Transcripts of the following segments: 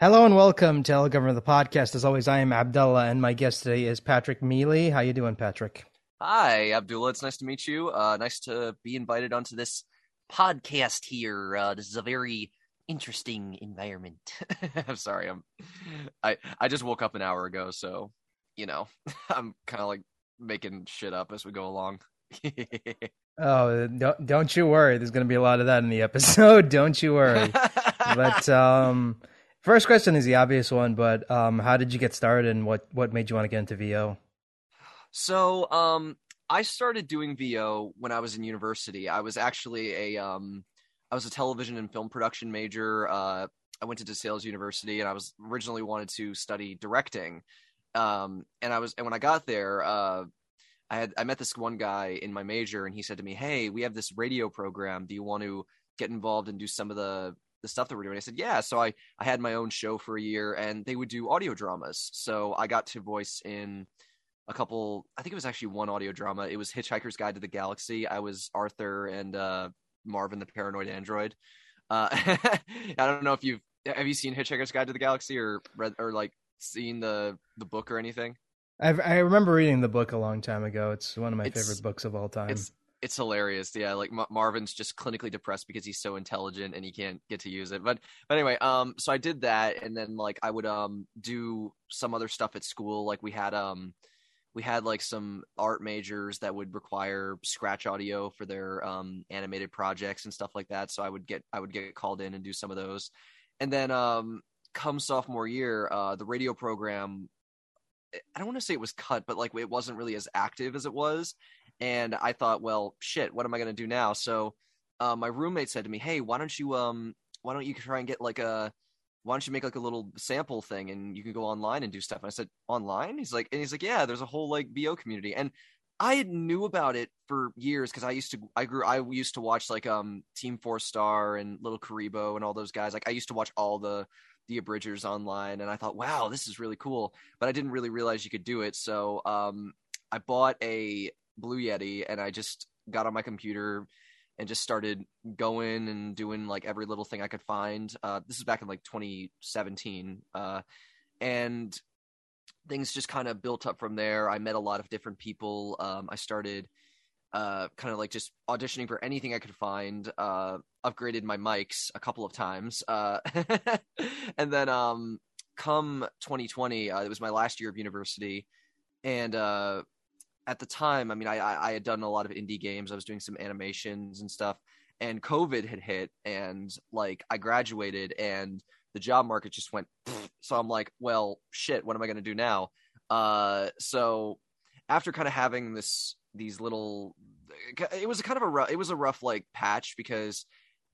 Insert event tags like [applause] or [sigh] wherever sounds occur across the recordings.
Hello and welcome to El Government the podcast. As always, I am Abdullah, and my guest today is Patrick Mealy. How you doing, Patrick? Hi, Abdullah. It's nice to meet you. Uh, nice to be invited onto this podcast here. Uh, this is a very interesting environment. [laughs] I'm sorry. I'm I I just woke up an hour ago, so you know [laughs] I'm kind of like making shit up as we go along. [laughs] oh, don't don't you worry. There's going to be a lot of that in the episode. don't you worry. but um First question is the obvious one, but um, how did you get started, and what what made you want to get into VO? So, um, I started doing VO when I was in university. I was actually a um, I was a television and film production major. Uh, I went to DeSales University, and I was originally wanted to study directing. Um, and I was, and when I got there, uh, I had I met this one guy in my major, and he said to me, "Hey, we have this radio program. Do you want to get involved and do some of the the stuff that we're doing. I said, yeah. So I, I had my own show for a year and they would do audio dramas. So I got to voice in a couple, I think it was actually one audio drama. It was Hitchhiker's Guide to the Galaxy. I was Arthur and uh, Marvin the Paranoid Android. Uh, [laughs] I don't know if you've, have you seen Hitchhiker's Guide to the Galaxy or read, or like seen the, the book or anything? I've, i remember reading the book a long time ago. It's one of my it's, favorite books of all time. It's it's hilarious. Yeah, like M- Marvin's just clinically depressed because he's so intelligent and he can't get to use it. But but anyway, um, so I did that, and then like I would um do some other stuff at school. Like we had um we had like some art majors that would require scratch audio for their um animated projects and stuff like that. So I would get I would get called in and do some of those, and then um come sophomore year, uh, the radio program I don't want to say it was cut, but like it wasn't really as active as it was and I thought, well, shit, what am I going to do now? So uh, my roommate said to me, hey, why don't you um why don't you try and get like a why don't you make like a little sample thing and you can go online and do stuff? And I said, online? He's like, and he's like, yeah, there's a whole like VO community. And I knew about it for years because I used to, I grew, I used to watch like um Team Four Star and LittleKuriboh and all those guys. Like I used to watch all the the abridgers online, and I thought, wow, this is really cool. But I didn't really realize you could do it. So um, I bought a Blue Yeti and I just got on my computer and just started going and doing like every little thing I could find. Uh, this is back in like 2017. Uh, and things just kind of built up from there. I met a lot of different people. Um, I started uh, kind of like just auditioning for anything I could find. Uh, upgraded my mics a couple of times. Uh, [laughs] and then um, come 2020, uh, it was my last year of university. And uh, at the time, I mean, I, I had done a lot of indie games. I was doing some animations and stuff, and COVID had hit, and like I graduated, and the job market just went. So I'm like, well, shit. What am I going to do now? Uh, so after kind of having this these little, it was a kind of a rough, it was a rough like patch because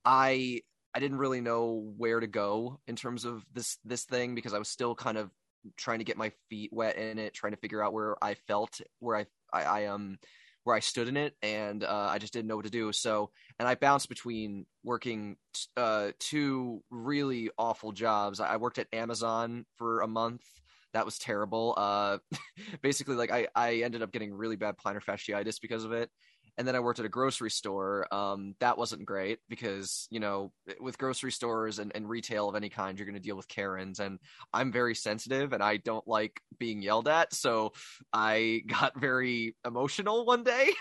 I I didn't really know where to go in terms of this this thing because I was still kind of trying to get my feet wet in it, trying to figure out where I felt, where I I, I um where I stood in it, and uh, I just didn't know what to do. So, and I bounced between working uh, two really awful jobs. I worked at Amazon for a month. That was terrible. Uh, [laughs] basically, like I, I ended up getting really bad plantar fasciitis because of it and then I worked at a grocery store. Um, that wasn't great because you know with grocery stores and, and retail of any kind, you're going to deal with Karens, and I'm very sensitive and I don't like being yelled at, so I [laughs] got very emotional one day.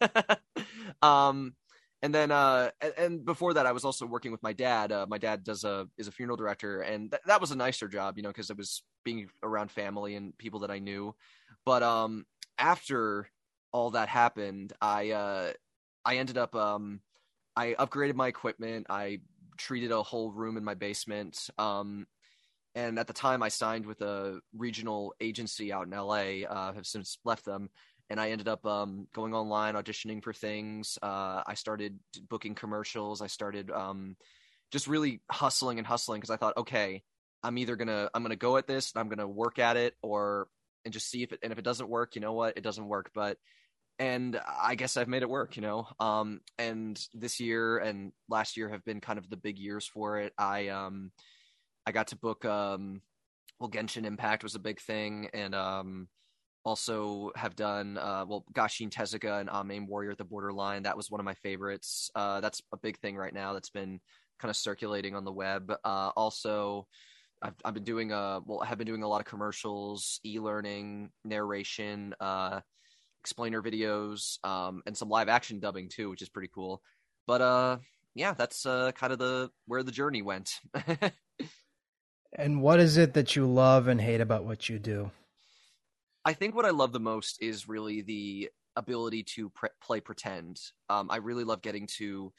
[laughs] um, and then uh, and, before that, I was also working with my dad. Uh, my dad does a is a funeral director, and th- that was a nicer job, you know, because it was being around family and people that I knew. But um, after all that happened, I uh, I ended up um, I upgraded my equipment. I treated a whole room in my basement. Um, and at the time, I signed with a regional agency out in LA. Uh, have since left them, and I ended up um, going online auditioning for things. Uh, I started booking commercials. I started um, just really hustling and hustling because I thought, okay, I'm either gonna I'm gonna go at this and I'm gonna work at it, or and just see if it and if it doesn't work, you know what, it doesn't work. But and I guess I've made it work, you know. Um, and this year and last year have been kind of the big years for it. I um, I got to book um, well, Genshin Impact was a big thing, and um, also have done uh, well, Gashin Tezuka and AMAIM Warrior at the Borderline. That was one of my favorites. Uh, that's a big thing right now. That's been kind of circulating on the web. Uh, also, I've I've been doing uh well I have been doing a lot of commercials, e-learning, narration, uh explainer videos, um and some live action dubbing too, which is pretty cool. But uh yeah, that's uh kind of the where the journey went. [laughs] and what is it that you love and hate about what you do? I think what I love the most is really the ability to pre- play pretend. Um, I really love getting to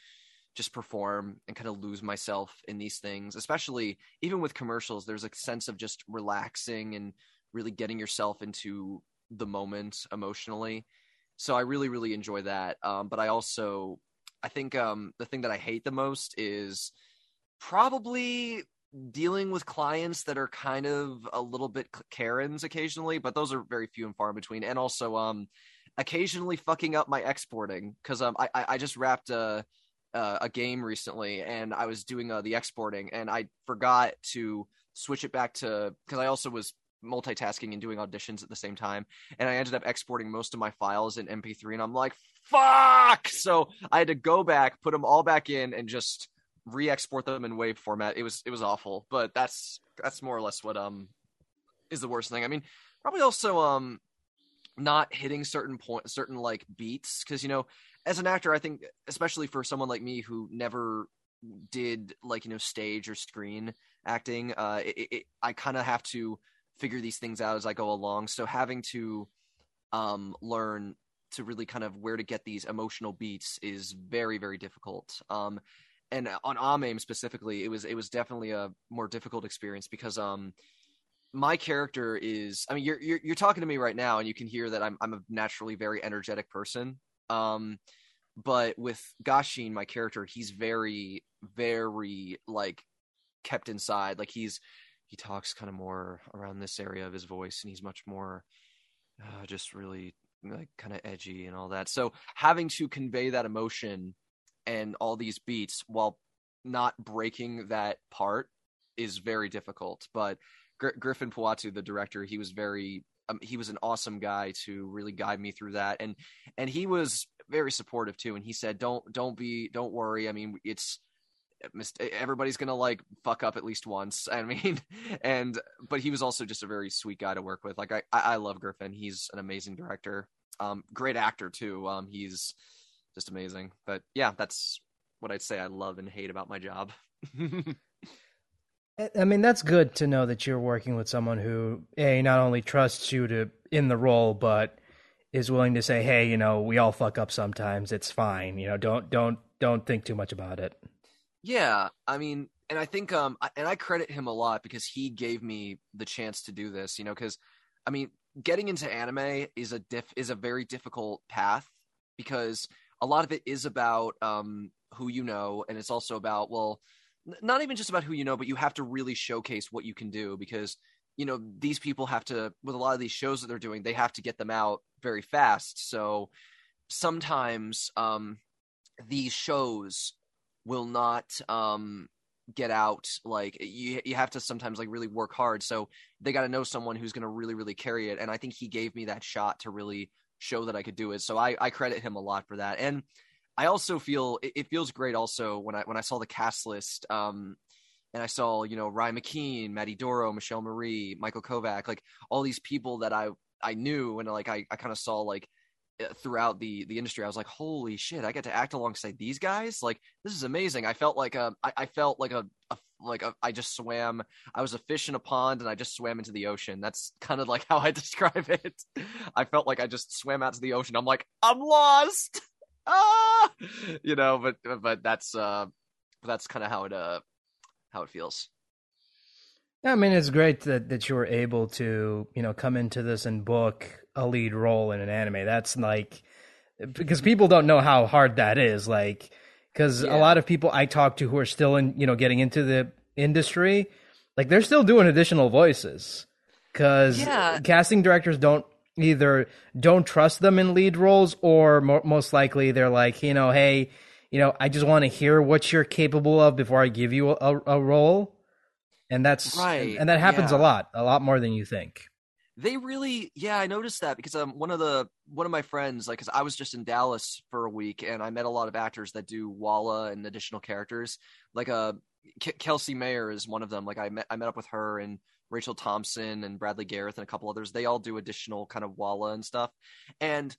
just perform and kind of lose myself in these things, especially even with commercials. There's a sense of just relaxing and really getting yourself into the moment emotionally. So I really, really enjoy that. Um, but I also, I think um, the thing that I hate the most is probably dealing with clients that are kind of a little bit Karens occasionally, but those are very few and far in between. And also, um, occasionally fucking up my exporting because um, I I just wrapped a a game recently and I was doing uh, the exporting and I forgot to switch it back to because I also was multitasking and doing auditions at the same time and I ended up exporting most of my files in MP3 and I'm like fuck! So I had to go back put them all back in and just re-export them in wave format. It was it was awful but that's that's more or less what um is the worst thing. I mean probably also um not hitting certain point certain like beats because you know as an actor i think especially for someone like me who never did like you know stage or screen acting uh it, it, i kind of have to figure these things out as i go along. So having to um learn to really kind of where to get these emotional beats is very very difficult. Um and on AMAIM specifically it was it was definitely a more difficult experience because um my character is i mean you're, you're you're talking to me right now and you can hear that i'm i'm a naturally very energetic person. Um but with gashin my character he's very very like kept inside. Like he's he talks kind of more around this area of his voice and he's much more uh, just really like kind of edgy and all that so having to convey that emotion and all these beats while not breaking that part is very difficult but Gr- Griffin Puatu, the director, he was very um, he was an awesome guy to really guide me through that, and and he was very supportive too. And he said, "Don't don't be don't worry. I mean, it's." Everybody's gonna like fuck up at least once [laughs] i mean and but he was also just a very sweet guy to work with like i i love griffin he's an amazing director um great actor too um he's just amazing but yeah that's what i'd say i love and hate about my job [laughs] I mean, that's good to know that you're working with someone who, a not only trusts you to in the role, but is willing to say, "Hey, you know, we all fuck up sometimes. It's fine. You know, don't don't don't think too much about it." Yeah, I mean, and I think um, and I credit him a lot because he gave me the chance to do this. You know, because I mean, getting into anime is a diff is a very difficult path because a lot of it is about um who you know, and it's also about well not even just about who you know, but you have to really showcase what you can do because you know these people have to with a lot of these shows that they're doing, they have to get them out very fast. So sometimes um, these shows will not um, get out like you you have to sometimes like really work hard. So they got to know someone who's going to really really carry it. And i think he gave me that shot to really show that i could do it. So i i credit him a lot for that. And I also feel it, it, feels great also when I when I saw the cast list um and I saw, you know, Ryan McKean, Maddie Doro, Michelle Marie, Michael Kovach, like all these people that I I knew and like I, I kind of saw like throughout the the industry i was like holy shit i get to act alongside these guys? Like this is amazing. I felt like a i, I felt like a, a like a, i just swam i was a fish in a pond and i just swam into the ocean. That's kind of like [laughs] how i describe it. I felt like i just swam out to the ocean. I'm like i'm lost! [laughs] Ah, you know, but but that's uh, that's kind of how it uh, how it feels. Yeah, I mean, it's great that that you were able to you know come into this and book a lead role in an anime. That's like because people don't know how hard that is. Like, because yeah. a lot of people I talk to who are still in you know getting into the industry, like they're still doing additional voices because yeah. casting directors don't either don't trust them in lead roles or mo- most likely they're like, you know, hey, you know, I just want to hear what you're capable of before I give you a, a role. And that's right. And, and that happens yeah. a lot, a lot more than you think. They really, yeah, I noticed that because um, one of the one of my friends, like, cause I was just in Dallas for a week and I met a lot of actors that do Walla and additional characters. Like, uh, K- Kelsey Maher is one of them. Like I met I met up with her and Rachel Thompson and Bradley Gareth and a couple others. They all do additional kind of Walla and stuff. And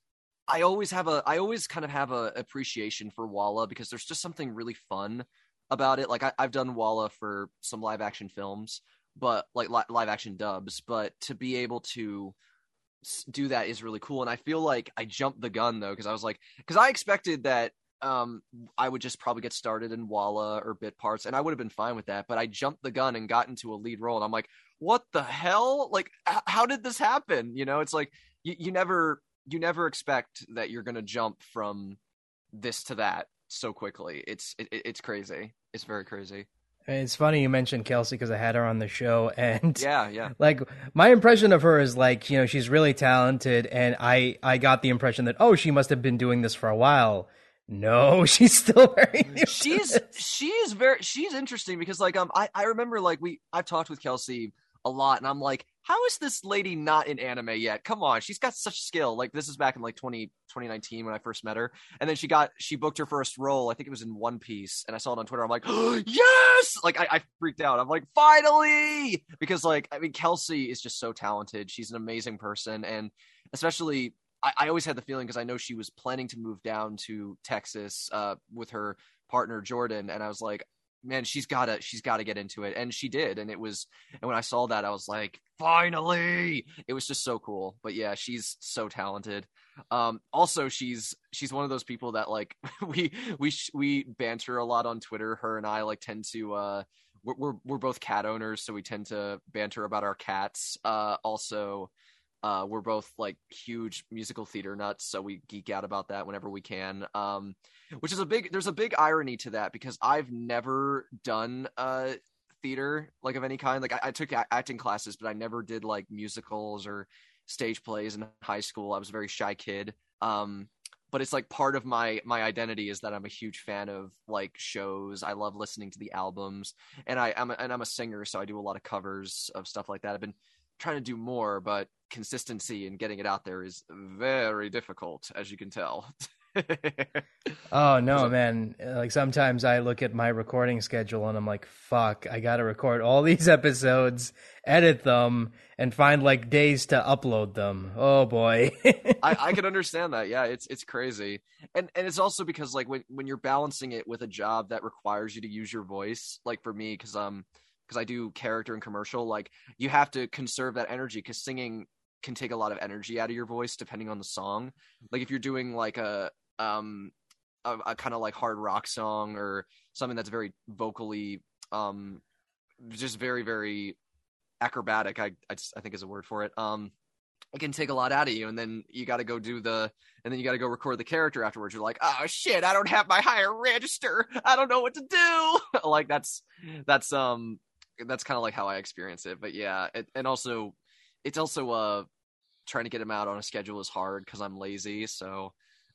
I always have a I always kind of have a appreciation for Walla because there's just something really fun about it. Like I, have done Walla for some live action films, but like li- live action dubs, but to be able to do that is really cool. And I feel like I jumped the gun though because I was like, because I expected that um, I would just probably get started in Walla or bit parts, and I would have been fine with that. But I jumped the gun and got into a lead role, and I'm like, what the hell? Like, h- how did this happen? You know, it's like you, you never you never expect that you're gonna jump from this to that so quickly. It's it, it's crazy. It's very crazy. It's funny you mentioned Kelsey because I had her on the show, and yeah, yeah. [laughs] Like my impression of her is like you know she's really talented, and I I got the impression that oh she must have been doing this for a while. No, [laughs] she's still very. she's she's very she's interesting because like um I I remember like we I've talked with Kelsey a lot, and I'm like how is this lady not in anime yet? Come on, she's got such skill. Like this is back in like 20, 2019 when I first met her, and then she got she booked her first role. I think it was in One Piece, and I saw it on Twitter. I'm like, oh, [gasps] yes! Like I, I freaked out. I'm like, finally, because like I mean, Kelsey is just so talented. She's an amazing person, and especially I, I always had the feeling because I know she was planning to move down to Texas uh, with her partner Jordan, and I was like, man, she's gotta she's gotta get into it, and she did, and it was. And when I saw that, I was like, finally! It was just so cool. But yeah, she's so talented. Um, also, she's she's one of those people that like [laughs] we we we banter a lot on Twitter. Her and I like tend to. Uh, we're, we're we're both cat owners, so we tend to banter about our cats. Uh, also, uh, we're both like huge musical theater nuts, so we geek out about that whenever we can. Um, which is a big there's a big irony to that because I've never done uh theater like of any kind. Like I, I took a- acting classes, but I never did like musicals or stage plays in high school. I was a very shy kid. Um, but it's like part of my my identity is that I'm a huge fan of like shows. I love listening to the albums, and I am and I'm a singer, so I do a lot of covers of stuff like that. I've been trying to do more, but consistency and getting it out there is very difficult, as you can tell. [laughs] oh no, man! Like sometimes I look at my recording schedule and I'm like, "Fuck! I got to record all [laughs] these episodes, edit them, and find like days to upload them." Oh boy! I, I [laughs] can understand that. Yeah, it's it's crazy, and and it's also because like when when you're balancing it with a job that requires you to use your voice, like for me, because um because I do character and commercial, like you have to conserve that energy because singing can take a lot of energy out of your voice depending on the song. Like if you're doing like a um a, a kind of like hard rock song or something that's very vocally um just very very acrobatic I I, I think is a word for it um it can take a lot out of you and then you got to go do the and then you got to go record the character afterwards. You're like oh shit i don't have my higher register. I don't know what to do. [laughs] Like that's that's um that's kind of like how i experience it but yeah it, and also it's also uh trying to get them out on a schedule is hard because i'm lazy so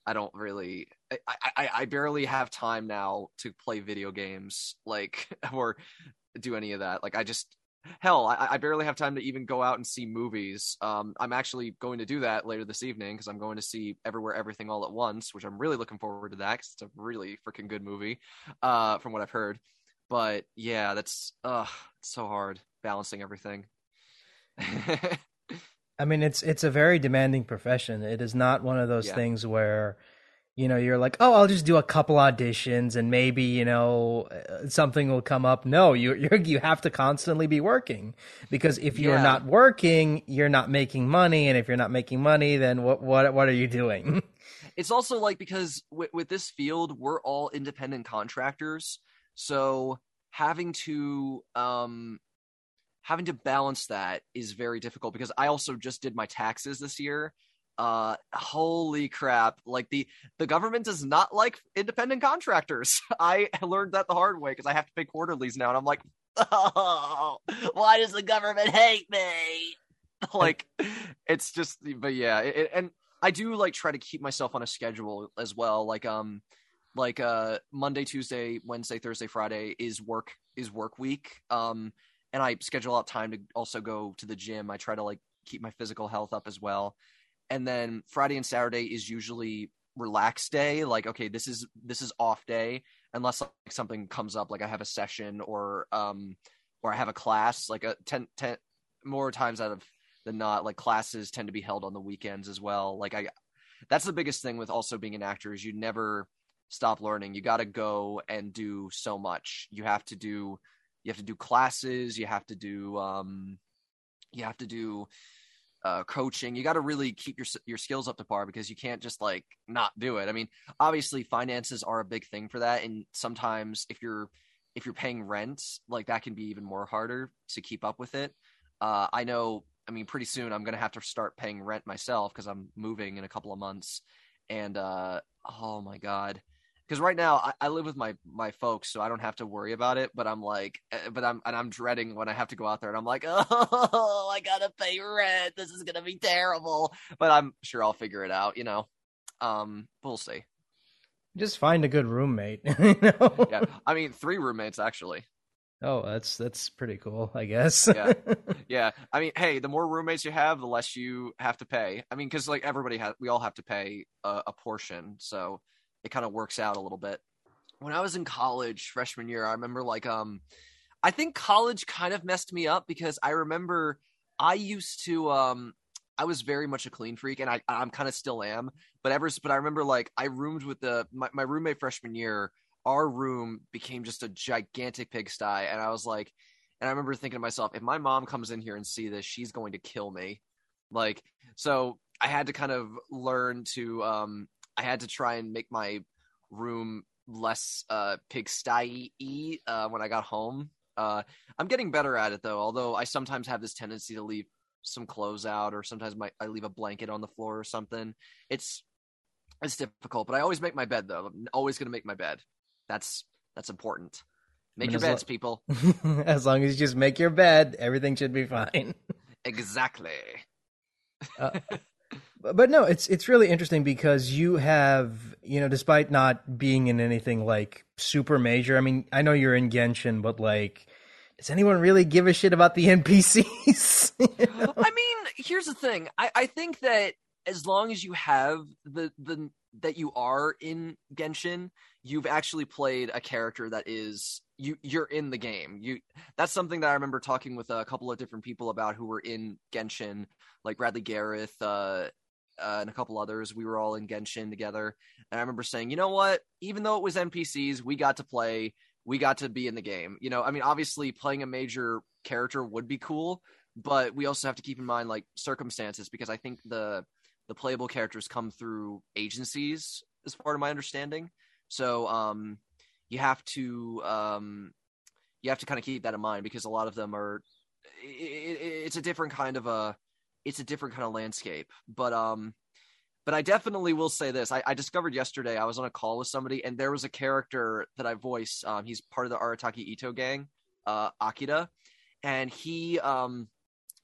I don't really I, I, I barely have time now to play video games like [laughs] or do any of that. Like I just hell, I, I barely have time to even go out and see movies. Um, I'm actually going to do that later this evening because I'm going to see Everywhere Everything All at Once, which I'm really looking forward to that because it's a really freaking good movie, uh, from what I've heard. But yeah, that's uh, it's so hard balancing everything. [laughs] I mean, it's it's a very demanding profession. It is not one of those yeah. things where, you know, you're like, oh, I'll just do a couple auditions and maybe you know uh, something will come up. No, you you you have to constantly be working because if you're yeah. not working, you're not making money, and if you're not making money, then what what what are you doing? [laughs] It's also like because with, with this field, we're all independent contractors, so having to um having to balance that is very difficult because I also just did my taxes this year. Uh, holy crap! Like the the government does not like independent contractors. [laughs] I learned that the hard way because I have to pay quarterlies now, and I'm like, oh, [laughs] why does the government hate me? [laughs] like, it's just, but yeah, it, and I do like try to keep myself on a schedule as well. Like, um, like uh Monday, Tuesday, Wednesday, Thursday, Friday is work is work week. Um and I schedule out time to also go to the gym. I try to like keep my physical health up as well. And then Friday and Saturday is usually relaxed day like okay this is this is off day unless like something comes up like i have a session or um or i have a class like a 10, 10 more times out of than not like classes tend to be held on the weekends as well like i that's the biggest thing with also being an actor is you never stop learning you got to go and do so much you have to do you have to do classes you have to do um you have to do uh, coaching. You got to really keep your your skills up to par because you can't just like not do it. I mean, obviously finances are a big thing for that, and sometimes if you're if you're paying rent, like that can be even more harder to keep up with it. Uh, I know. I mean, pretty soon I'm gonna have to start paying rent myself because I'm moving in a couple of months, and uh, oh my god, because right now I, I, live with my my folks, so I don't have to worry about it. But I'm like, eh, but I'm and I'm dreading when I have to go out there, and I'm like, [laughs] oh, I gotta pay rent. This is gonna be terrible. But I'm sure I'll figure it out. You know, um, we'll see. Just find a good roommate. [laughs] you know? Yeah, I mean, three roommates actually. Oh, that's that's pretty cool, I guess. yeah, [laughs] yeah. I mean, hey, the more roommates you have, the less you have to pay. I mean, because like everybody has, we all have to pay a, a portion, so it kind of works out a little bit. When I was in college, freshman year, I remember like um I think college kind of messed me up because I remember I used to um I was very much a clean freak and I I'm kind of still am, but ever but I remember like I roomed with the my, my roommate freshman year, our room became just a gigantic pigsty and I was like and I remember thinking to myself, if my mom comes in here and see this, she's going to kill me. Like so I had to kind of learn to um I had to try and make my room less uh, pigsty uh, when I got home. Uh, I'm getting better at it though, although I sometimes have this tendency to leave some clothes out, or sometimes my, I leave a blanket on the floor or something. It's it's difficult, but I always make my bed though. I'm always gonna make my bed. That's that's important. Make your beds, lo- people. [laughs] as long as you just make your bed, everything should be fine. exactly. uh, [laughs] but no, it's it's really interesting because you have, you know, despite not being in anything like super major. I mean, I know you're in Genshin, but like does anyone really give a shit about the [laughs] NPCs? I mean, here's the thing. I, I think that as long as you have the the that you are in Genshin, you've actually played a character that is you you're in the game. You that's something that I remember talking with a couple of different people about who were in Genshin, like Bradley Gareth, uh, uh, and a couple others. We were all in Genshin together, and I remember saying, you know what? Even though it was NPCs, we got to play. We got to be in the game. You know, I mean, obviously, playing a major character would be cool, but we also have to keep in mind like circumstances because I think the the playable characters come through agencies, as part of my understanding. So, um, you have to um, you have to kind of keep that in mind because a lot of them are. It, it, it's a different kind of a it's a different kind of landscape. But um, but I definitely will say this. I, I, discovered yesterday I was on a call with somebody, and there was a character that I voice. Um, he's part of the Arataki Itto gang, uh, Akira, and he um,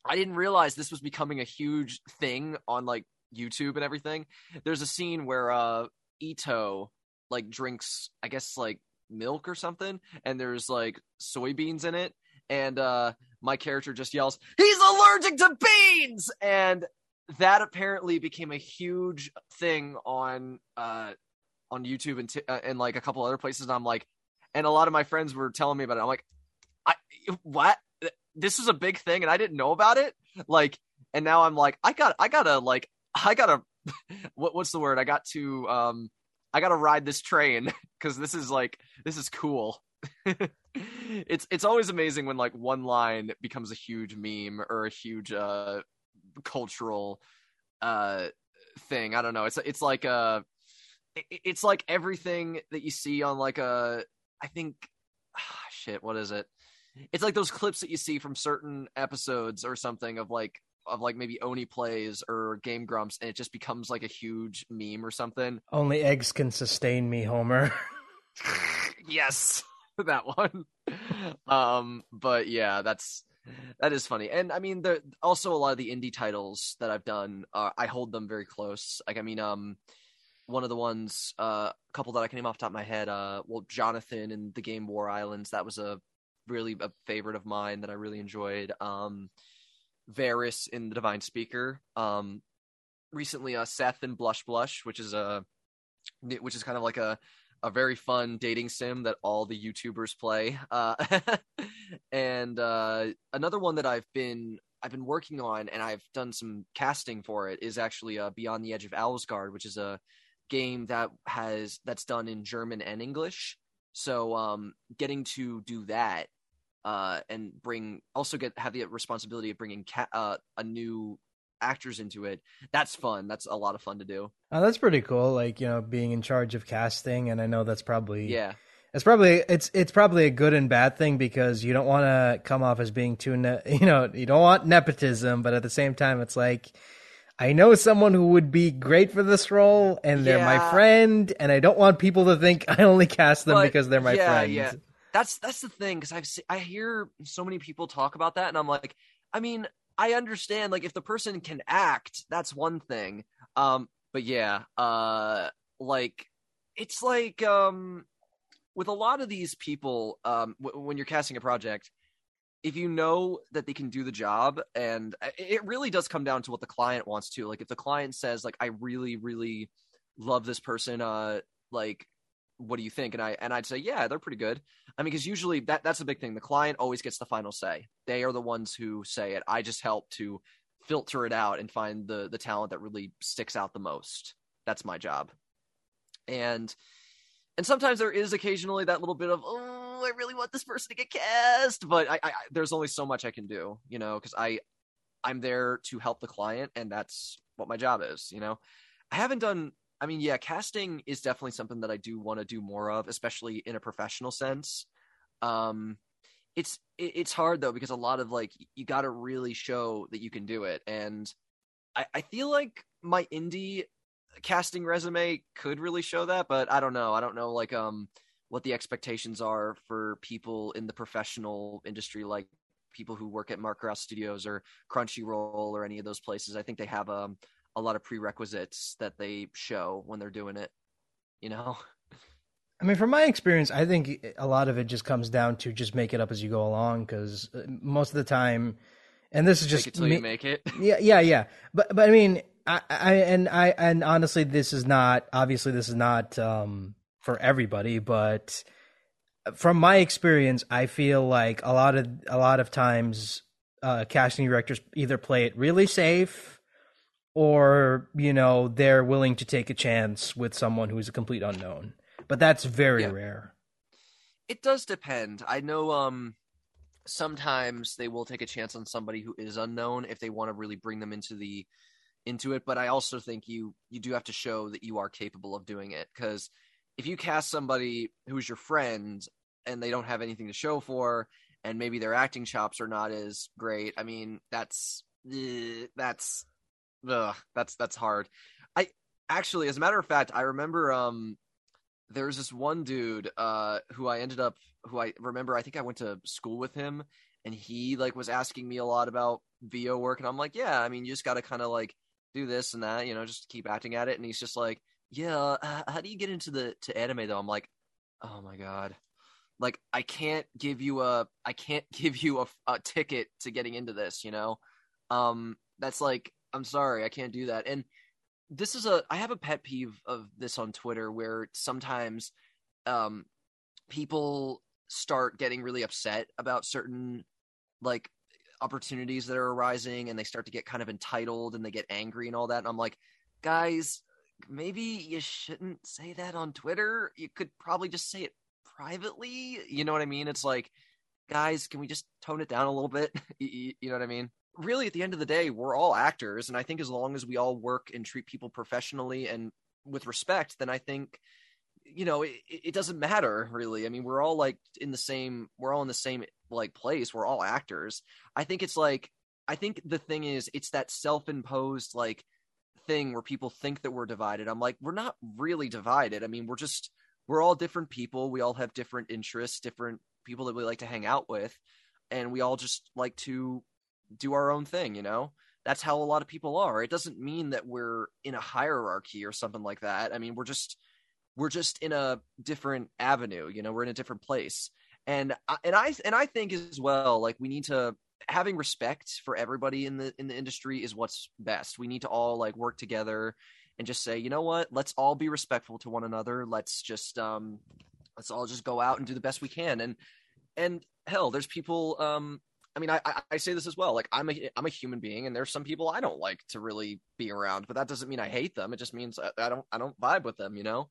I didn't realize this was becoming a huge thing on like YouTube and everything. There's a scene where uh, Itto like drinks, I guess like milk or something, and there's like soybeans in it, and uh, my character just yells, "He's allergic to beans!" and that apparently became a huge thing on uh, on YouTube and t- uh, and like a couple other places. And I'm like, and a lot of my friends were telling me about it. I'm like, I what? This is a big thing, and I didn't know about it. Like, and now I'm like, I got, I gotta, like, I gotta, [laughs] what, what's the word? I got to, um, I gotta ride this train [laughs] because this is like, this is cool. [laughs] it's it's always amazing when like one line becomes a huge meme or a huge uh cultural uh thing. I don't know. It's it's like uh it's like everything that you see on like a I think ah, [sighs] shit, what is it? It's like those clips that you see from certain episodes or something of like of like maybe Oney plays or Game Grumps, and it just becomes like a huge meme or something. Only eggs can sustain me, Homer. [laughs] [laughs] yes. [laughs] that one. um, but yeah, that's that is funny. And I mean, the also a lot of the indie titles that I've done, uh, I hold them very close. Like, I mean, um, one of the ones, uh, a couple that I can name off top of my head, uh, well, Jonathan and the game War Islands, that was a really a favorite of mine that I really enjoyed. Um, Varus in the Divine Speaker. Um, recently, uh, Seth and Blush Blush, which is a which is kind of like a a very fun dating sim that all the YouTubers play. Uh, [laughs] and uh, another one that I've been I've been working on and I've done some casting for it is actually uh, Beyond the Edge of Owlsgard, which is a game that has that's done in German and English. So um, getting to do that uh, and bring also get have the responsibility of bringing ca- uh, a new actors into it. That's fun. That's a lot of fun to do. Oh, that's pretty cool. Like you know, being in charge of casting, and I know that's probably yeah. It's probably it's it's probably a good and bad thing because you don't want to come off as being too ne- [laughs] you know you don't want nepotism, but at the same time it's like I know someone who would be great for this role, and they're Yeah. my friend, and I don't want people to think [laughs] I only cast them But, because they're my yeah, friend. yeah. That's that's the thing because I've se- I hear so many people talk about that, and I'm like, I mean, I understand like if the person can act, that's one thing. Um, but yeah, uh, like it's like um, with a lot of these people, um, w- when you're casting a project, if you know that they can do the job, and it- it really does come down to what the client wants to. Like if the client says like, I really, really love this person, uh, like what do you think? And i and i'd say yeah they're pretty good. I mean because usually that that's a big thing. The client always gets the final say. They are the ones who say it. I just help to filter it out and find the the talent that really sticks out the most. That's my job. And and sometimes there is occasionally that little bit of oh i really want this person to get cast but i, I there's only so much i can do you know because i i'm there to help the client and that's what my job is you know? I haven't done I mean, yeah, casting is definitely something that I do want to do more of, especially in a professional sense. Um, it's it, it's hard though because a lot of like you got to really show that you can do it, and I, I feel like my indie casting resume could really show that, but I don't know. I don't know like um what the expectations are for people in the professional industry, like people who work at Marc Graue Studios or Crunchyroll or any of those places. I think they have um a lot of prerequisites that they show when they're doing it. You know? I mean, from my experience, I think a lot of it just comes down to just make it up as you go along because most of the time, and this is just Make it till me- you make it. yeah, yeah, yeah. But but I mean, I, I and I and honestly, this is not obviously this is not um, for everybody, but from my experience, I feel like a lot of a lot of times uh, casting directors either play it really safe or you know they're willing to take a chance with someone who's a complete unknown. But that's very Yeah. rare. It does depend. I know um sometimes they will take a chance on somebody who is unknown if they want to really bring them into the into it, but I also think you you do have to show that you are capable of doing it cuz if you cast somebody who's your friend and they don't have anything to show for and maybe their acting chops are not as great, I mean, that's eh, that's ugh, that's that's hard. I actually as a matter of fact, I remember um there was this one dude uh who I ended up who I remember I think I went to school with him and he like was asking me a lot about VO work and I'm like, yeah, I mean you just got to kind of like do this and that, you know, just keep acting at it and he's just like, yeah, uh, how do you get into the to anime though? I'm like, oh my god. Like I can't give you a I can't [laughs] give you a, a ticket to getting into this, you know. Um that's like I'm sorry, I can't do that. And this is a I have a pet peeve of this on Twitter where sometimes um people start getting really upset about certain like opportunities that are arising and they start to get kind of entitled and they get angry and all that. And I'm like guys maybe you shouldn't say that on Twitter. You could probably just say it privately. You know what I mean? It's like guys can we just tone it down a little bit? [laughs] You, know what I mean really at the end of the day we're all actors and i think as long as we all work and treat people professionally and with respect then i think you know it, it doesn't matter really. I mean we're all like in the same we're all in the same like place. We're all actors. I think it's like i think the thing is it's that self-imposed like thing where people think that we're divided. I'm like we're not really divided. I mean we're just we're all different people. We all have different interests different people that we like to hang out with and we all just like to do our own thing, you know? That's how a lot of people are. It doesn't mean that we're in a hierarchy or something like that. I mean, we're just we're just in a different avenue, you know, we're in a different place. And and I and I think as well like we need to having respect for everybody in the in the industry is what's best. We need to all like work together and just say, you know what, let's all be respectful to one another. Let's just um, let's all just go out and do the best we can. And and hell, there's people. Um, I mean, I, I say this as well. Like I'm a I'm a human being, and there's some people I don't like to really be around. But that doesn't mean I hate them. It just means I, I don't I don't vibe with them. You know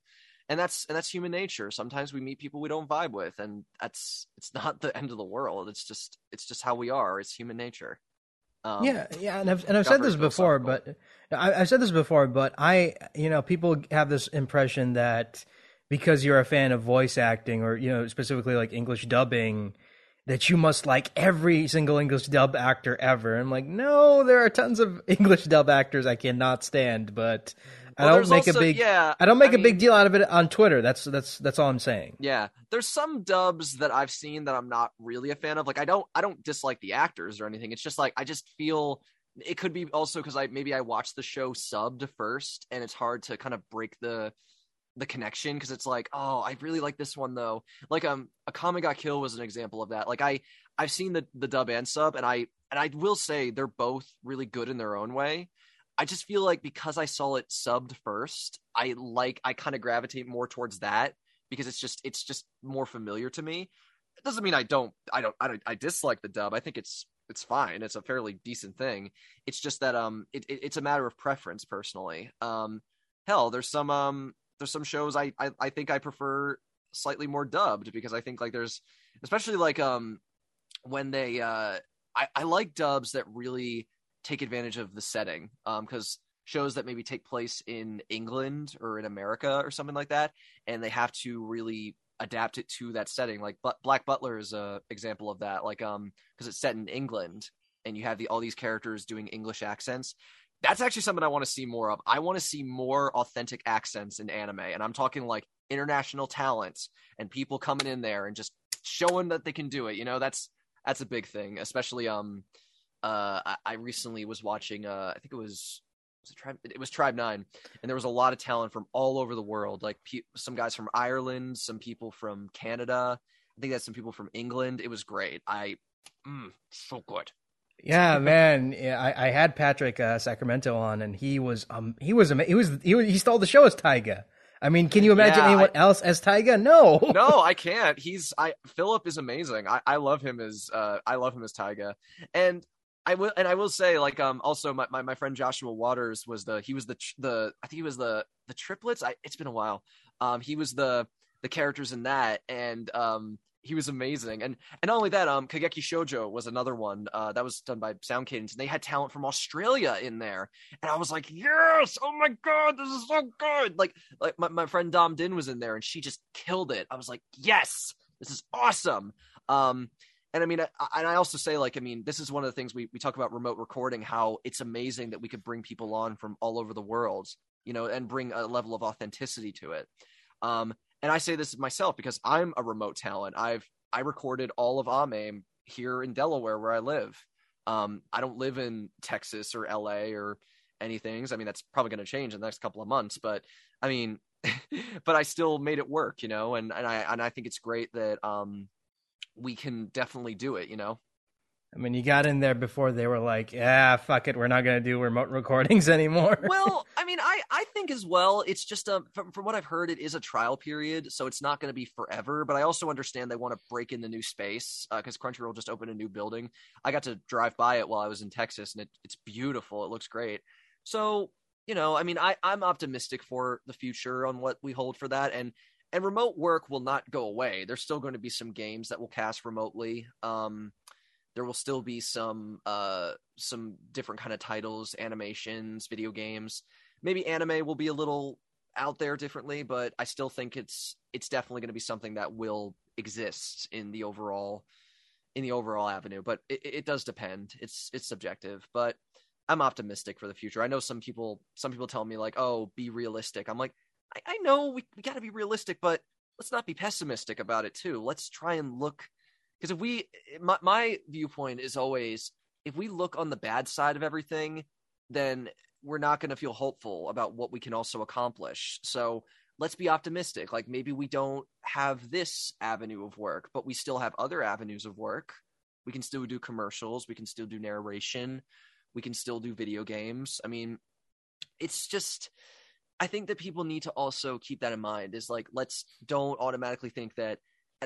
and that's and that's human nature sometimes we meet people we don't vibe with and that's it's [laughs] not the end of the world it's just it's just how we are it's human nature um, yeah, yeah, and I've and I've said this before, but I, have said this before, but I, you know, people have this impression that because you're a fan of voice acting or you know specifically like English dubbing, that you must like every single English dub actor ever. I'm like, no, there are tons of [laughs] English dub actors I cannot stand, but well, I don't make also, a big yeah. I don't make I a mean, big deal out of it on Twitter. That's that's that's all I'm saying. Yeah, there's some dubs that I've seen that I'm not really a fan of. Like I don't I don't dislike the actors or anything. It's just like I just feel it could be also because I maybe I watched the show subbed first, and it's hard to kind of break the the connection because it's like oh I really like this one though. Like um Akame ga Kill was an example of that. Like I I've seen the the dub and sub, and I and I will say they're both really good in their own way. I just feel like because I saw it subbed first, I like I kind of gravitate more towards that because it's just it's just more familiar to me. It doesn't mean I don't I don't I don't I dislike the dub. I think it's it's fine. It's a fairly decent thing. It's just that um it, it it's a matter of preference personally. Um hell, there's some um there's some shows I, I I think I prefer slightly more dubbed because I think like there's especially like um when they uh I, I like dubs that really take advantage of the setting um because shows that maybe take place in England or in America or something like that, and they have to really adapt it to that setting. Like but Black Butler is a example of that. Like um because it's set in England and you have the all these characters doing English accents. That's actually something I want to see more of. I want to see more authentic accents in anime, and I'm talking like international talents and people coming in there and just showing that they can do it. You know, that's that's a big thing, especially um uh, I, I, recently was watching. Uh, I think it was was it tribe. It was Tribe Nine, and there was a lot of talent from all over the world. Like pe- some guys from Ireland, some people from Canada. I think that's some people from England. It was great. I mm, so good. Yeah, man. Yeah, I, I had Patrick uh, Sacramento on, and he was um he was he was he was, he stole the show as Taiga. I mean, can you imagine yeah, anyone I, else as Taiga? No, no, [laughs] I can't. He's I Philip is amazing. I, I love him as uh I love him as Taiga, and I will, and I will say, like, um, also my, my, my friend Joshua Waters was the he was the the I think he was the the triplets. I it's been a while. Um, he was the the characters in that, and um, he was amazing. And and not only that, um, Kageki Shoujo was another one uh, that was done by Sound Cadence, and they had talent from Australia in there. And I was like, yes, oh my god, this is so good. Like like my, my friend Dom Din was in there, and she just killed it. I was like, yes, this is awesome. Um, and I mean, I, and I also say, like, I mean, this is one of the things we, we talk about remote recording, how it's amazing that we could bring people on from all over the world, you know, and bring a level of authenticity to it. Um, and I say this myself because I'm a remote talent. I've I recorded all of AMAIM here in Delaware where I live. Um, I don't live in Texas or LA or anything. I mean, that's probably going to change in the next couple of months, but I mean, [laughs] but I still made it work, you know, and, and I, and I think it's great that, um, we can definitely do it, you know? I mean, you got in there before they were like, "Yeah, fuck it, we're not going to do remote recordings [laughs] anymore." well, [laughs] I mean, I I think as well, it's just a from, from what I've heard, it is a trial period, so it's not going to be forever. But I also understand they want to break in the new space because uh, Crunchyroll just opened a new building. I got to drive by it while I was in Texas, and it, it's beautiful. It looks great. So you know, I mean, I I'm optimistic for the future on what we hold for that, and and remote work will not go away. There's still going to be some games that will cast remotely. Um, there will still be some uh, some different kind of titles, animations, video games. Maybe anime will be a little out there differently, but I still think it's it's definitely going to be something that will exist in the overall in the overall avenue. But it, it does depend. It's it's subjective, but I'm optimistic for the future. I know some people some people tell me like, "Oh, be realistic." I'm like, I, I know we, we got to be realistic, but let's not be pessimistic about it too. Let's try and look because if we, my, my viewpoint is always if we look on the bad side of everything, then we're not going to feel hopeful about what we can also accomplish. So let's be optimistic. Like maybe we don't have this avenue of work, but we still have other avenues of work. We can still do commercials. We can still do narration. We can still do video games. I mean, it's just I think that people need to also keep that in mind. Is like let's don't automatically think that.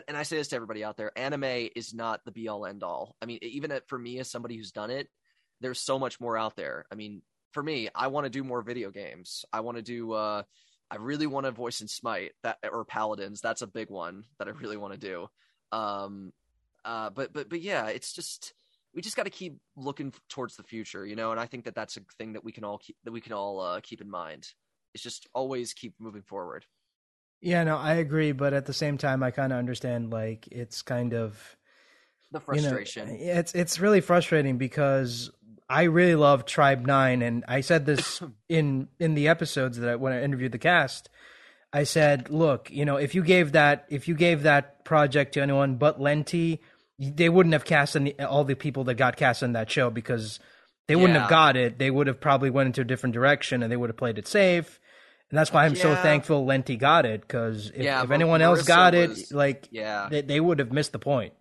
And I say this to everybody out there: anime is not the be all end all. I mean, even for me as somebody who's done it, there's so much more out there. I mean, for me, I want to do more video games. I want to do. uh I really want to voice in Smite that or Paladins. That's a big one that I really want to do. Um, uh, but but but yeah, it's just we just got to keep looking towards the future, you know. And I think that that's a thing that we can all keep that we can all uh, keep in mind. It's just always keep moving forward. Yeah, no, I agree, but at the same time, I kind of understand like it's kind of the frustration. You know, it's it's really frustrating because I really love Tribe Nine, and I said this [coughs] in in the episodes that I, when I interviewed the cast. I said, look, you know, if you gave that if you gave that project to anyone but Lenti, they wouldn't have cast any, all the people that got cast in that show because they wouldn't yeah. have got it. They would have probably went into a different direction and they would have played it safe. And that's why I'm yeah. so thankful Lenti got it because if, yeah, if anyone Marissa else got was, it, like, yeah, they, they would have missed the point.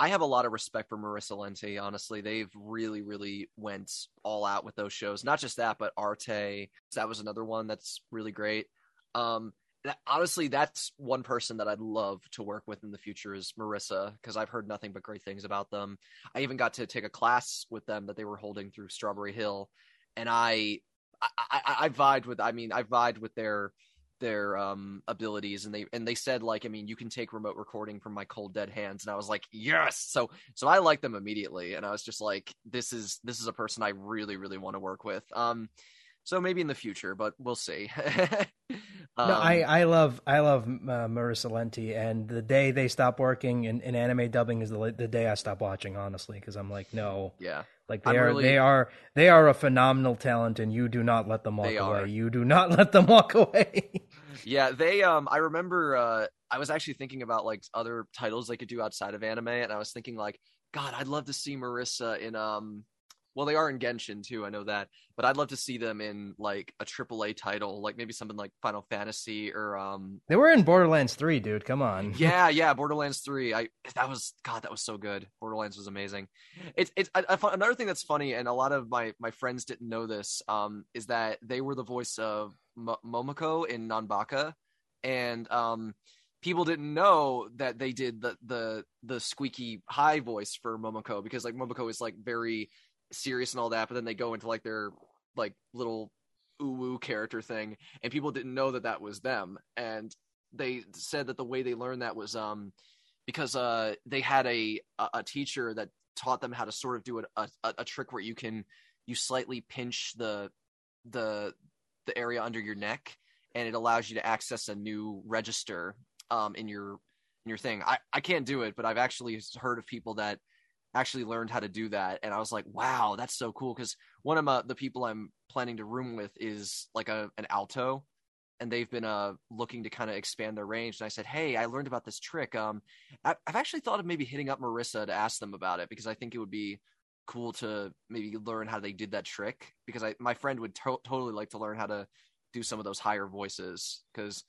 I have a lot of respect for Marissa Lenti. Honestly, they've really, really went all out with those shows. Not just that, but Arte. That was another one that's really great. Um, that, honestly, that's one person that I'd love to work with in the future is Marissa because I've heard nothing but great things about them. I even got to take a class with them that they were holding through Strawberry Hill, and I, I, I, I vied with. I mean, I vied with their their um abilities and they and they said like i mean you can take remote recording from my cold dead hands and i was like yes so so i liked them immediately and i was just like this is this is a person i really really want to work with um so maybe in the future but we'll see um, [laughs] no i i love i love uh, marissa lenti and the day they stop working in, in anime dubbing is the, the day i stop watching honestly because i'm like no yeah like they I'm are really... they are they are a phenomenal talent and you do not let them walk they away. Are. You do not [laughs] let them walk away. yeah, they um I remember uh I was actually thinking about like other titles they could do outside of anime and I was thinking like god, I'd love to see Marissa in um well, they are in Genshin too. I know that, but I'd love to see them in like a AAA title, like maybe something like Final Fantasy or um. They were in Borderlands Three, dude. Come on. [laughs] Yeah, yeah, Borderlands Three. I that was God, that was so good. Borderlands was amazing. It's it's I, I, another thing that's funny, and a lot of my my friends didn't know this. Um, is that they were the voice of M- Momoko in Nanbaka, and um people didn't know that they did the the the squeaky high voice for Momoko because like Momoko is like very serious and all that, but then they go into like their like little ooh character thing, and people didn't know that that was them. And they said that the way they learned that was um because uh they had a a teacher that taught them how to sort of do a, a, a trick where you can you slightly pinch the the the area under your neck and it allows you to access a new register um in your in your thing. I I can't do it, but I've actually heard of people that actually learned how to do that. And i was like wow that's so cool. Because one of my, the people i'm planning to room with is like a an alto and they've been uh looking to kind of expand their range. And i said hey i learned about this trick. Um i've actually thought of maybe hitting up marissa to ask them about it because i think it would be cool to maybe learn how they did that trick. Because i my friend would to- totally like to learn how to do some of those higher voices because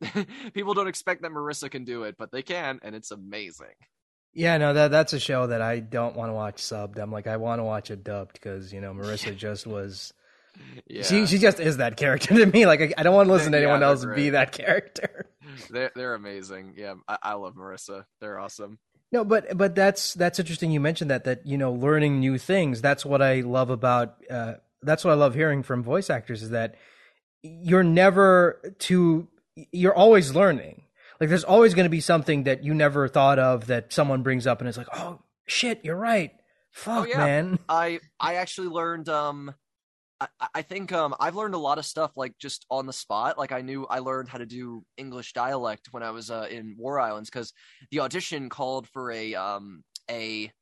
[laughs] people don't expect that marissa can do it but they can and it's amazing yeah, no, that that's a show that I don't want to watch subbed. I'm like, I want to watch it dubbed because you know Marissa just was. Yeah. She she just is that character to me. Like I, I don't want to listen to anyone yeah, else great. be that character. They're they're amazing. Yeah, I, I love Marissa. They're awesome. No, but but that's that's interesting. You mentioned that that you know learning new things. That's what I love about. Uh, that's what I love hearing from voice actors is that you're never too. You're always learning like there's always going to be something that you never thought of that someone brings up and it's like, oh shit, you're right. Fuck, oh, yeah. man. I I actually learned. Um, I, I think um I've learned a lot of stuff like just on the spot. Like I knew I learned how to do English dialect when I was uh, in War Islands because the audition called for a um a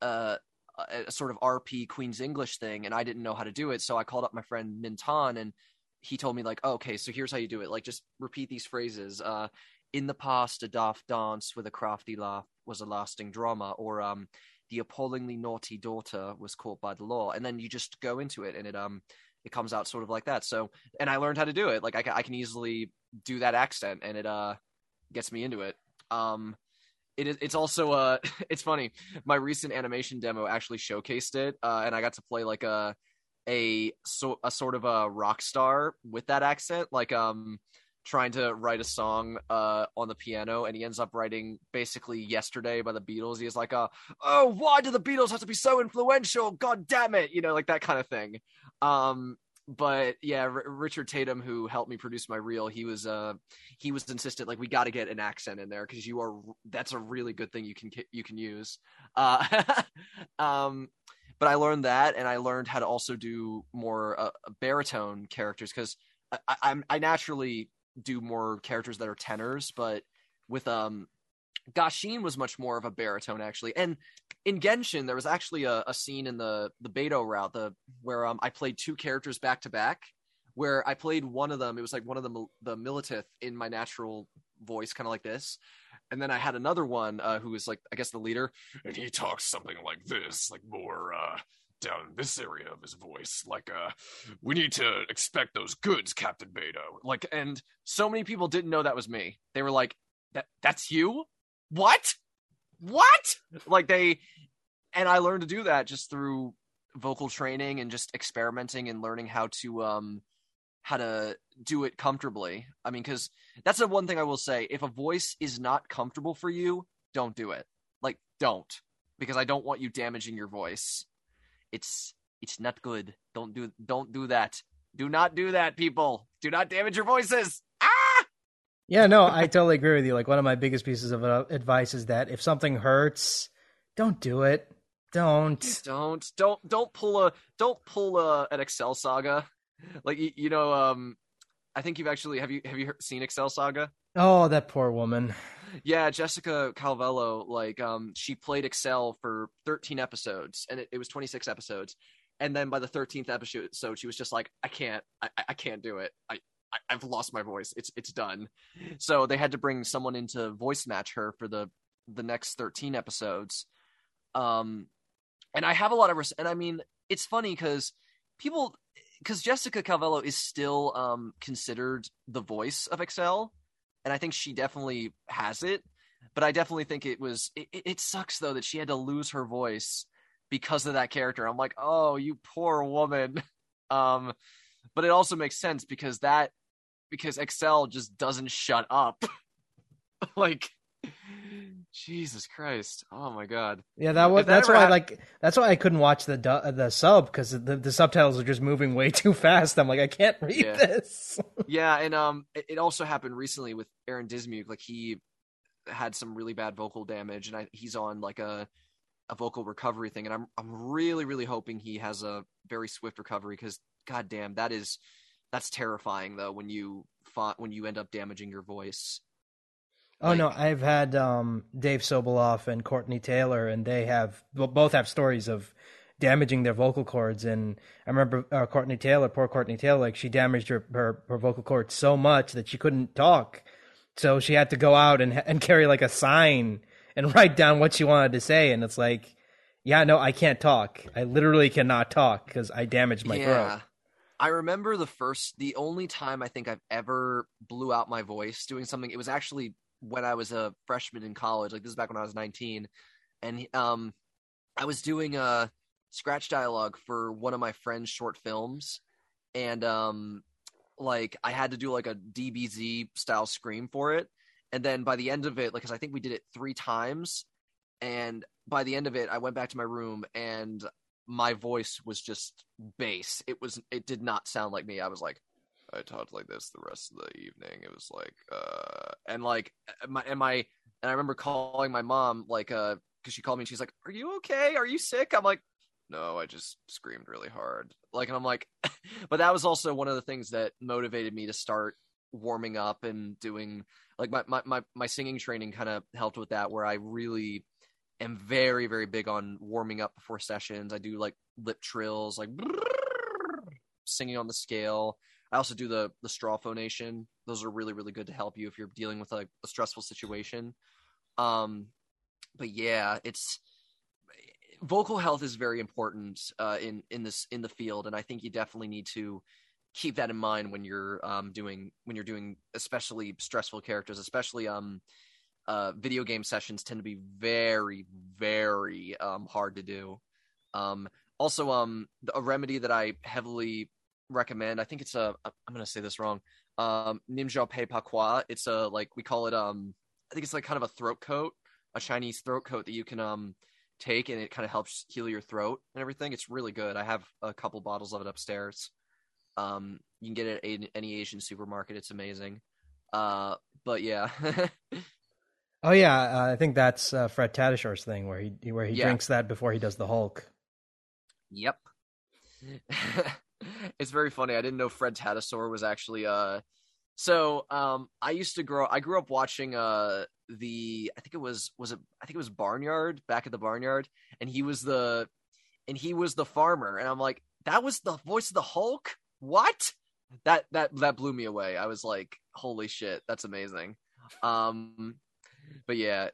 uh a sort of RP Queen's English thing, and I didn't know how to do it. So I called up my friend Minton, and he told me like, oh, okay, so here's how you do it. Like, just repeat these phrases. Uh, in the past, a daft dance with a crafty laugh was a lasting drama, or um, the appallingly naughty daughter was caught by the law, and then you just go into it, and it um, it comes out sort of like that. So, and I learned how to do it. Like I, I can easily do that accent, and it uh gets me into it. Um, it is. It's also uh, [laughs] it's funny. My recent animation demo actually showcased it, uh, and I got to play like a a so a sort of a rock star with that accent, like um trying to write a song uh on the piano and he ends up writing basically yesterday by the beatles. He's like uh oh why do the beatles have to be so influential? God damn it you know like that kind of thing. Um but yeah R- richard tatum who helped me produce my reel he was uh he was insistent like we got to get an accent in there because you are that's a really good thing you can you can use. Uh [laughs] um but i learned that and i learned how to also do more uh, baritone characters because I, I'm I naturally do more characters that are tenors, but with um Gashin was much more of a baritone actually. And in Genshin there was actually a, a scene in the the Beidou route the where um I played two characters back to back where I played one of them it was like one of the the Millelith in my natural voice kind of like this. And then I had another one uh, who was like I guess the leader and he talks something like this, like more uh down in this area of his voice. Like, uh, we need to expect those goods, Captain Beidou. Like, and so many people didn't know that was me. They were like, "That that's you? What? What?" Like they, and I learned to do that just through vocal training and just experimenting and learning how to um how to do it comfortably. I mean, because that's the one thing I will say: if a voice is not comfortable for you, don't do it. Like, don't, because I don't want you damaging your voice it's it's not good. Don't do don't do that. Do not do that, people. Do not damage your voices. Ah! Yeah, no, I totally agree with you. Like one of my biggest pieces of uh, advice is that if something hurts, don't do it. Don't. Don't don't don't pull a don't pull a, an Excel saga. Like you, you know um I think you've actually have you have you seen Excel Saga? Oh, that poor woman. Yeah, Jessica Calvello, like um, she played Excel for 13 episodes, and it, it was 26 episodes. And then by the 13th episode, so she was just like, I can't, I, I can't do it. I, I, I've lost my voice. It's, it's done. So they had to bring someone in to voice match her for the, the next 13 episodes. Um, and I have a lot of, res- and I mean, it's funny because people, because Jessica Calvello is still um considered the voice of Excel and I think she definitely has it. But I definitely think it was. It, it sucks though that she had to lose her voice because of that character. I'm like, oh, you poor woman. [laughs] Um, but it also makes sense because that because Excel just doesn't shut up. [laughs] like Jesus Christ! Oh my God! Yeah, that was that that's why like that's why I couldn't watch the the sub because the, the subtitles are just moving way [laughs] too fast. I'm like, I can't read yeah. this. [laughs] yeah, and um, it, it, also happened recently with Aaron Dismuke. Like he had some really bad vocal damage, and I, he's on like a a vocal recovery thing, and I'm I'm really really hoping he has a very swift recovery because God damn, that is that's terrifying though when you fought when you end up damaging your voice Oh like, no, I've had um, Dave Sobolov and Courtney Taylor, and they have both have stories of damaging their vocal cords. And I remember uh, Courtney Taylor, poor Courtney Taylor, like she damaged her, her, her vocal cords so much that she couldn't talk, so she had to go out and and carry like a sign and [laughs] write down what she wanted to say. And it's like, yeah, no, I can't talk. I literally cannot talk because I damaged my yeah. throat. I remember the first, the only time I think I've ever blew out my voice doing something. It was actually when I was a freshman in college. Like this is back when I was 19, and um, I was doing a scratch dialogue for one of my friend's short films, and um, like I had to do like a DBZ style scream for it, and then by the end of it, like, cause I think we did it three times, and by the end of it, I went back to my room and my voice was just bass. It was it did not sound like me. I was like, I talked like this the rest of the evening. It was like, uh, and like, my, and my, and I remember calling my mom, like, uh, cause she called me and she's like, are you okay? Are you sick? I'm like, no, I just screamed really hard. Like, and I'm like, [laughs] but that was also one of the things that motivated me to start warming up and doing like my, my, my, my singing training kind of helped with that where I really am very, very big on warming up before sessions. I do like lip trills, like singing on the scale. I also do the the straw phonation. Those are really really good to help you if you're dealing with a, a stressful situation. Um, but yeah, it's vocal health is very important uh, in in this in the field, and I think you definitely need to keep that in mind when you're um, doing when you're doing especially stressful characters, especially um, uh, video game sessions tend to be very very um, hard to do. Um, also, um, a remedy that I heavily recommend. I think it's a. I'm gonna say this wrong. Um, Nimjao Pei Pakua. It's a like we call it. Um, I think it's like kind of a throat coat, a Chinese throat coat that you can um take, and it kind of helps heal your throat and everything. It's really good. I have a couple bottles of it upstairs. Um, you can get it at any Asian supermarket. It's amazing. Uh, but yeah. [laughs] oh yeah, uh, I think that's uh, Fred Tatasciore thing where he where he yeah. drinks that before he does the Hulk. Yep. [laughs] it's very funny. I didn't know Fred Tatasciore was actually uh so um I used to grow I grew up watching uh the I think it was was it I think it was Barnyard back at the Barnyard and he was the and he was the farmer and I'm like that was the voice of the Hulk? What? That that that blew me away. I was like holy shit, that's amazing. Um but yeah,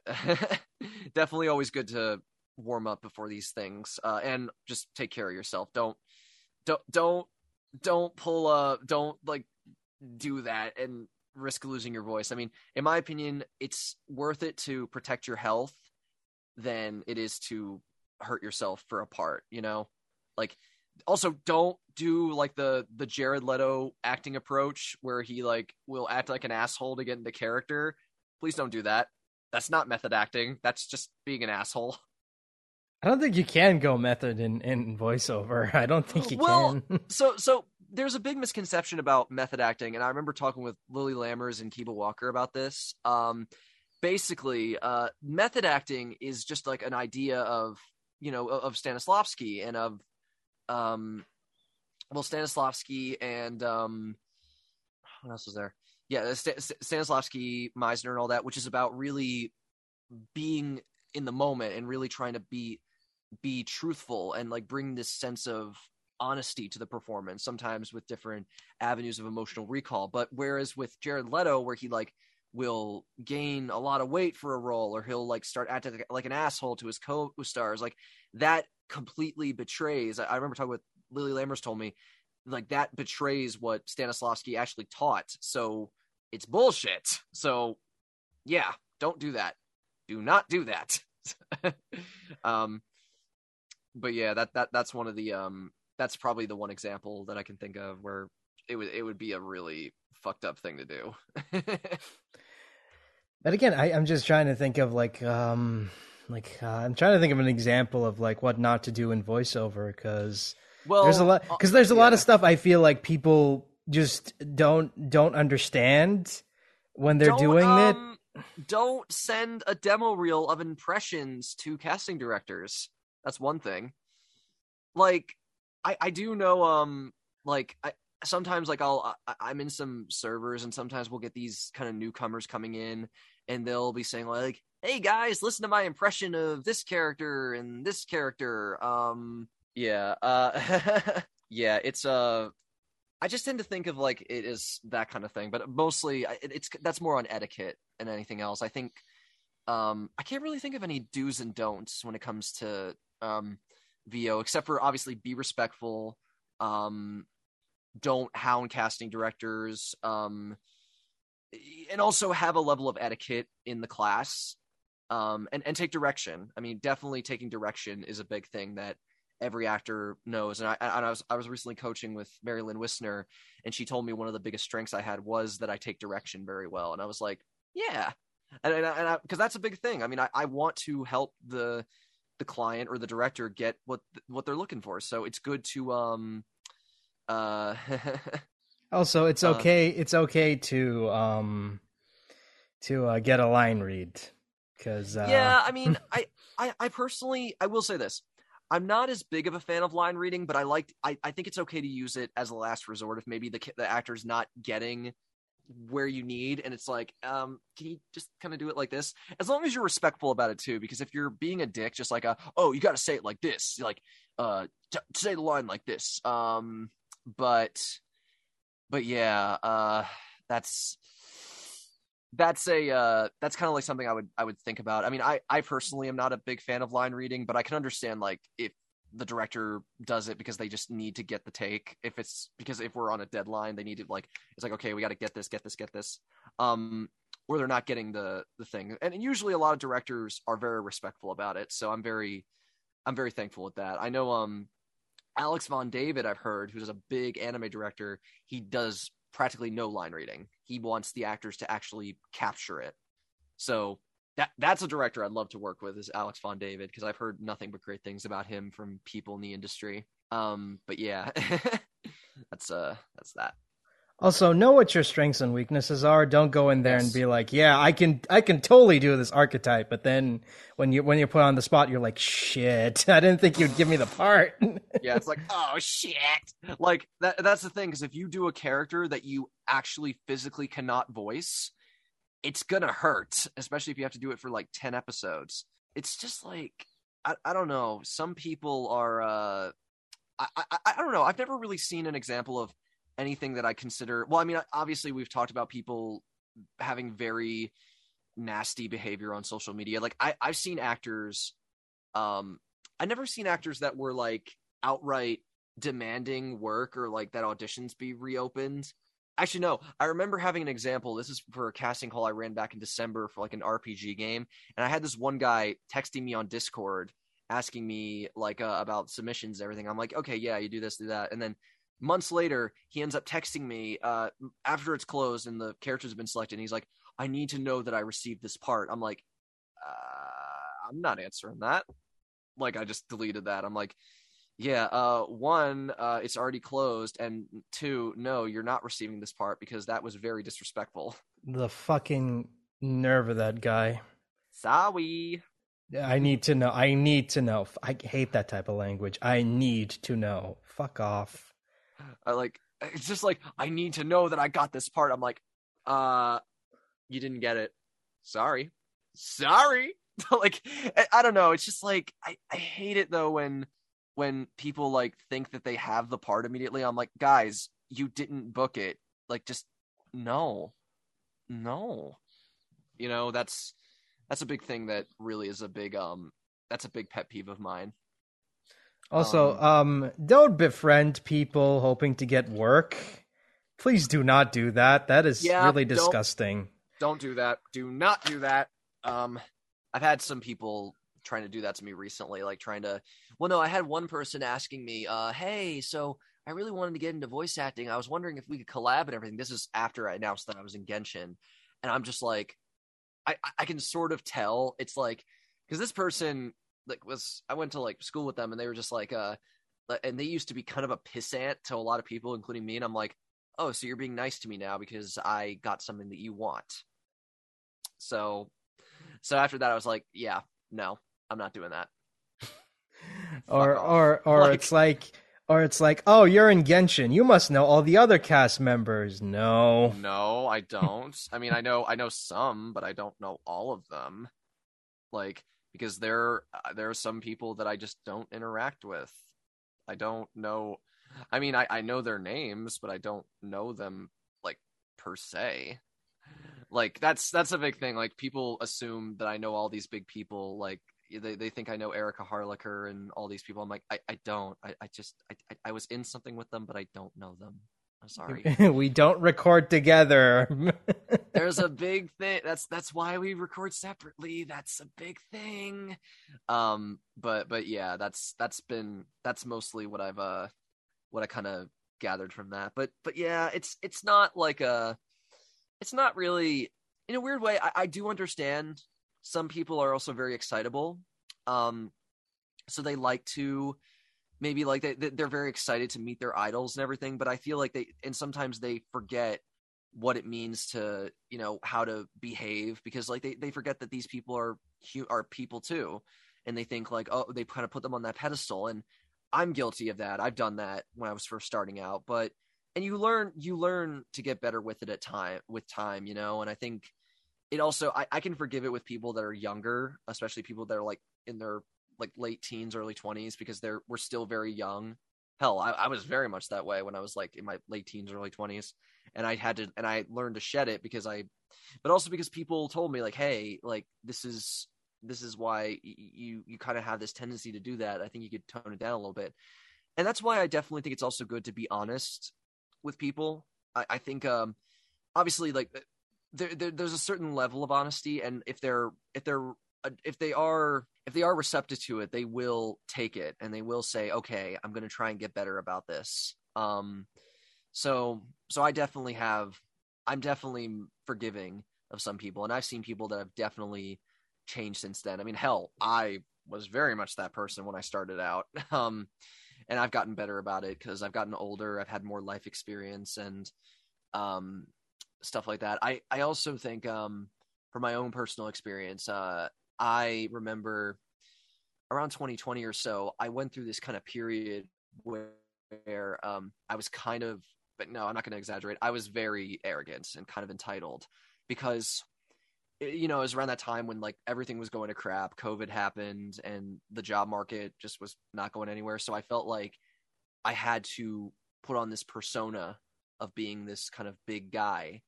[laughs] definitely always good to warm up before these things uh and just take care of yourself. Don't don't don't don't pull a don't like do that and risk losing your voice. I mean, in my opinion, it's worth it to protect your health than it is to hurt yourself for a part, you know? Like also don't do like the the Jared Leto acting approach where he like will act like an asshole to get into character. Please don't do that. That's not method acting. That's just being an asshole. [laughs] I don't think you can go method in, in voiceover. [laughs] I don't think you well, can. [laughs] so so there's a big misconception about method acting, and I remember talking with Lily Lammers and Kiba Walker about this. Um, basically, uh, method acting is just like an idea of you know of Stanislavski and of um, well Stanislavski and um, what else was there? Yeah, St- Stanislavski, Meisner, and all that, which is about really being in the moment and really trying to be be truthful and like bring this sense of honesty to the performance sometimes with different avenues of emotional recall. But whereas with jared leto where he like will gain a lot of weight for a role or he'll like start acting like an asshole to his co-stars like that completely betrays i, remember talking with lily lammers told me like that betrays what stanislavski actually taught. So it's bullshit. So yeah don't do that. Do not do that. [laughs] Um but yeah, that that that's one of the um that's probably the one example that I can think of where it would it would be a really fucked up thing to do. [laughs] but again, I, I'm just trying to think of like um like uh, I'm trying to think of an example of like what not to do in voiceover because well there's a lot because uh, there's a yeah. lot of stuff I feel like people just don't don't understand when they're don't, doing um, it. Don't send a demo reel of impressions to casting directors. That's one thing. Like, I I do know um like I sometimes like I'll I, I'm in some servers and sometimes we'll get these kind of newcomers coming in and they'll be saying like, "Hey guys, listen to my impression of this character and this character." Um, yeah, uh, [laughs] yeah, it's uh I just tend to think of like it is that kind of thing, but mostly it, it's that's more on etiquette than anything else. I think um, I can't really think of any do's and don'ts when it comes to um, VO, except for obviously be respectful. Um, don't hound casting directors. Um, and also have a level of etiquette in the class. Um, and, and take direction. I mean, definitely taking direction is a big thing that every actor knows. And I, and I was I was recently coaching with Mary Lynn Wissner, and she told me one of the biggest strengths I had was that I take direction very well. And I was like, yeah, and and because that's a big thing. I mean, I, I want to help the the client or the director get what what they're looking for. So it's good to um uh [laughs] also it's uh, okay uh, it's okay to um to uh, get a line read cuz uh... Yeah, I mean, [laughs] I, I I personally I will say this. I'm not as big of a fan of line reading, but I like I, I think it's okay to use it as a last resort if maybe the the actor's not getting where you need and it's like um can you just kind of do it like this? As long as you're respectful about it too because if you're being a dick just like a oh you got to say it like this like uh t- say the line like this um but but yeah uh that's that's a uh that's kind of like something i would i would think about. I mean i i personally am not a big fan of line reading but i can understand like if the director does it because they just need to get the take. If it's because if we're on a deadline, they need to like it's like okay, we got to get this, get this, get this. Um, or they're not getting the the thing. And usually, a lot of directors are very respectful about it. So I'm very, I'm very thankful with that. I know. Um, Alex Von David, I've heard, who's a big anime director, he does practically no line reading. He wants the actors to actually capture it. So that that's a director I'd love to work with is Alex Von David because I've heard nothing but great things about him from people in the industry. Um, but yeah, [laughs] that's uh that's that. Also, know what your strengths and weaknesses are. Don't go in there Yes. and be like, "Yeah, I can, I can totally do this archetype." But then when you when you're put on the spot, you're like, "Shit, [laughs] I didn't think you'd give me the part." [laughs] yeah, it's like, oh shit. Like that that's the thing, because if you do a character that you actually physically cannot voice, it's gonna hurt, especially if you have to do it for like 10 episodes. It's just like I, I don't know. Some people are uh I, I I don't know. I've never really seen an example of anything that I consider well, I mean, obviously we've talked about people having very nasty behavior on social media. Like I, I've seen actors um I never seen actors that were like outright demanding work or like that auditions be reopened. Actually, no. I remember having an example. This is for a casting call I ran back in December for like an RPG game, and I had this one guy texting me on Discord asking me like uh, about submissions and everything. I'm like, okay, yeah, you do this, do that, and then months later, he ends up texting me uh, after it's closed and the characters have been selected. And he's like, I need to know that I received this part. I'm like, uh, I'm not answering that. Like, I just deleted that. I'm like, yeah, uh, one, uh, it's already closed, and two, no, you're not receiving this part because that was very disrespectful. the fucking nerve of that guy. Sorry. I need to know. I need to know. I hate that type of language. I need to know. Fuck off. I like it's just like I need to know that I got this part. I'm like, uh, you didn't get it. Sorry, sorry. [laughs] like I, I don't know. It's just like I I hate it though when when people like think that they have the part immediately. I'm like, guys, you didn't book it. Like, just no, no. You know that's that's a big thing that really is a big um that's a big pet peeve of mine. Also, um, don't befriend people hoping to get work. Please do not do that. That is Yeah, really don't- disgusting. don't do that do not do that um i've had some people trying to do that to me recently like trying to well no i had one person asking me uh hey so i really wanted to get into voice acting. I was wondering if we could collab and everything. This is after i announced that i was in genshin. And i'm just like i I- can sort of tell it's like because this person like was i went to like school with them and they were just like uh and they used to be kind of a pissant to a lot of people including me. And i'm like oh so you're being nice to me now because i got something that you want. So so after that I was like, yeah, no, I'm not doing that. [laughs] Or or or Like- it's like or it's like, "Oh, you're in Genshin. You must know all the other cast members." No. No, I don't. I mean, I know I know some, but I don't know all of them. Like because there uh, there are some people that I just don't interact with. I don't know. I mean, I I know their names, but I don't know them like per se. Like that's that's a big thing. Like people assume that I know all these big people. Like they they think I know Erika Harlacher and all these people. I'm like, I, I don't. I, I just I, I I was in something with them, but I don't know them. I'm sorry. [laughs] we don't record together. [laughs] there's a big thing that's that's why we record separately that's a big thing um but but yeah that's that's been that's mostly what i've uh what i kind of gathered from that but but yeah it's it's not like a it's not really in a weird way i, I do understand some people are also very excitable. Um so they like to maybe like they they- they're very excited to meet their idols and everything but i feel like they and sometimes they forget what it means to you know how to behave because like they, they forget that these people are are people too. And they think like oh they kind of put them on that pedestal. And i'm guilty of that. I've done that when i was first starting out but and you learn you learn to get better with it at time with time you know? And i think it also I, I can forgive it with people that are younger especially people that are like in their like late teens early 20s because they're we're still very young. Hell I, I was very much that way when i was like in my late teens early 20s and I had to and I learned to shed it because I but also because people told me like hey like this is this is why you you kind of have this tendency to do that. I think you could tone it down a little bit. And that's why I definitely think it's also good to be honest with people. I, I think um obviously like there, there there's a certain level of honesty and if they're if they're uh, if they are if they are receptive to it, they will take it and they will say, "Okay, I'm going to try and get better about this." Um, so so I definitely have I'm definitely forgiving of some people, and I've seen people that have definitely changed since then. I mean, hell, I was very much that person when I started out. [laughs] Um, and I've gotten better about it because I've gotten older, I've had more life experience and um, stuff like that. I I also think um, from my own personal experience, uh, I remember around 2020 or so, I went through this kind of period where, um, I was kind of, but no, I'm not going to exaggerate. I was very arrogant and kind of entitled because you know, it was around that time when like everything was going to crap, COVID happened, and the job market just was not going anywhere. So I felt like I had to put on this persona of being this kind of big guy.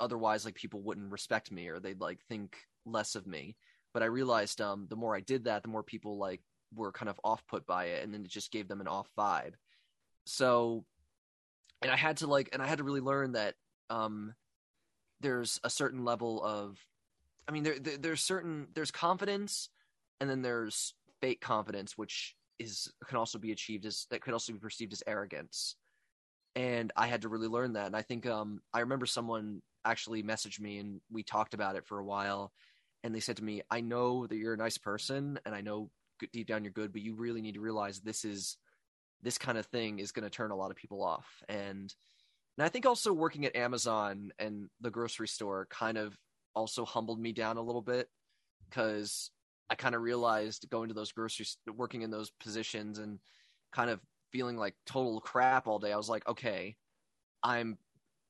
Otherwise, like people wouldn't respect me or they'd like think less of me. But I realized um, the more I did that, the more people like were kind of off put by it, and then it just gave them an off vibe. So, and I had to like, and I had to really learn that um, there's a certain level of i mean there, there, there's certain there's confidence and then there's fake confidence which is can also be achieved as that could also be perceived as arrogance and i had to really learn that and i think um i remember someone actually messaged me and we talked about it for a while and they said to me i know that you're a nice person and i know deep down you're good but you really need to realize this is this kind of thing is going to turn a lot of people off. And and I think also working at Amazon and the grocery store kind of also humbled me down a little bit because I kind of realized going to those grocery working in those positions and kind of feeling like total crap all day. I was like, okay, I'm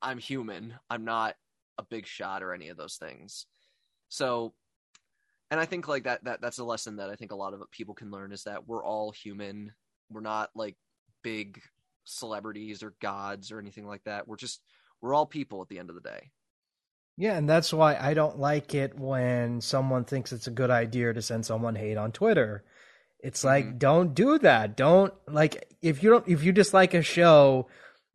I'm human. I'm not a big shot or any of those things. So and I think like that that that's a lesson that I think a lot of people can learn is that we're all human. We're not like big celebrities or gods or anything like that. We're just we're all people at the end of the day. Yeah, and that's why I don't like it when someone thinks it's a good idea to send someone hate on Twitter. It's like mm-hmm. don't do that. Don't like if you don't if you dislike a show,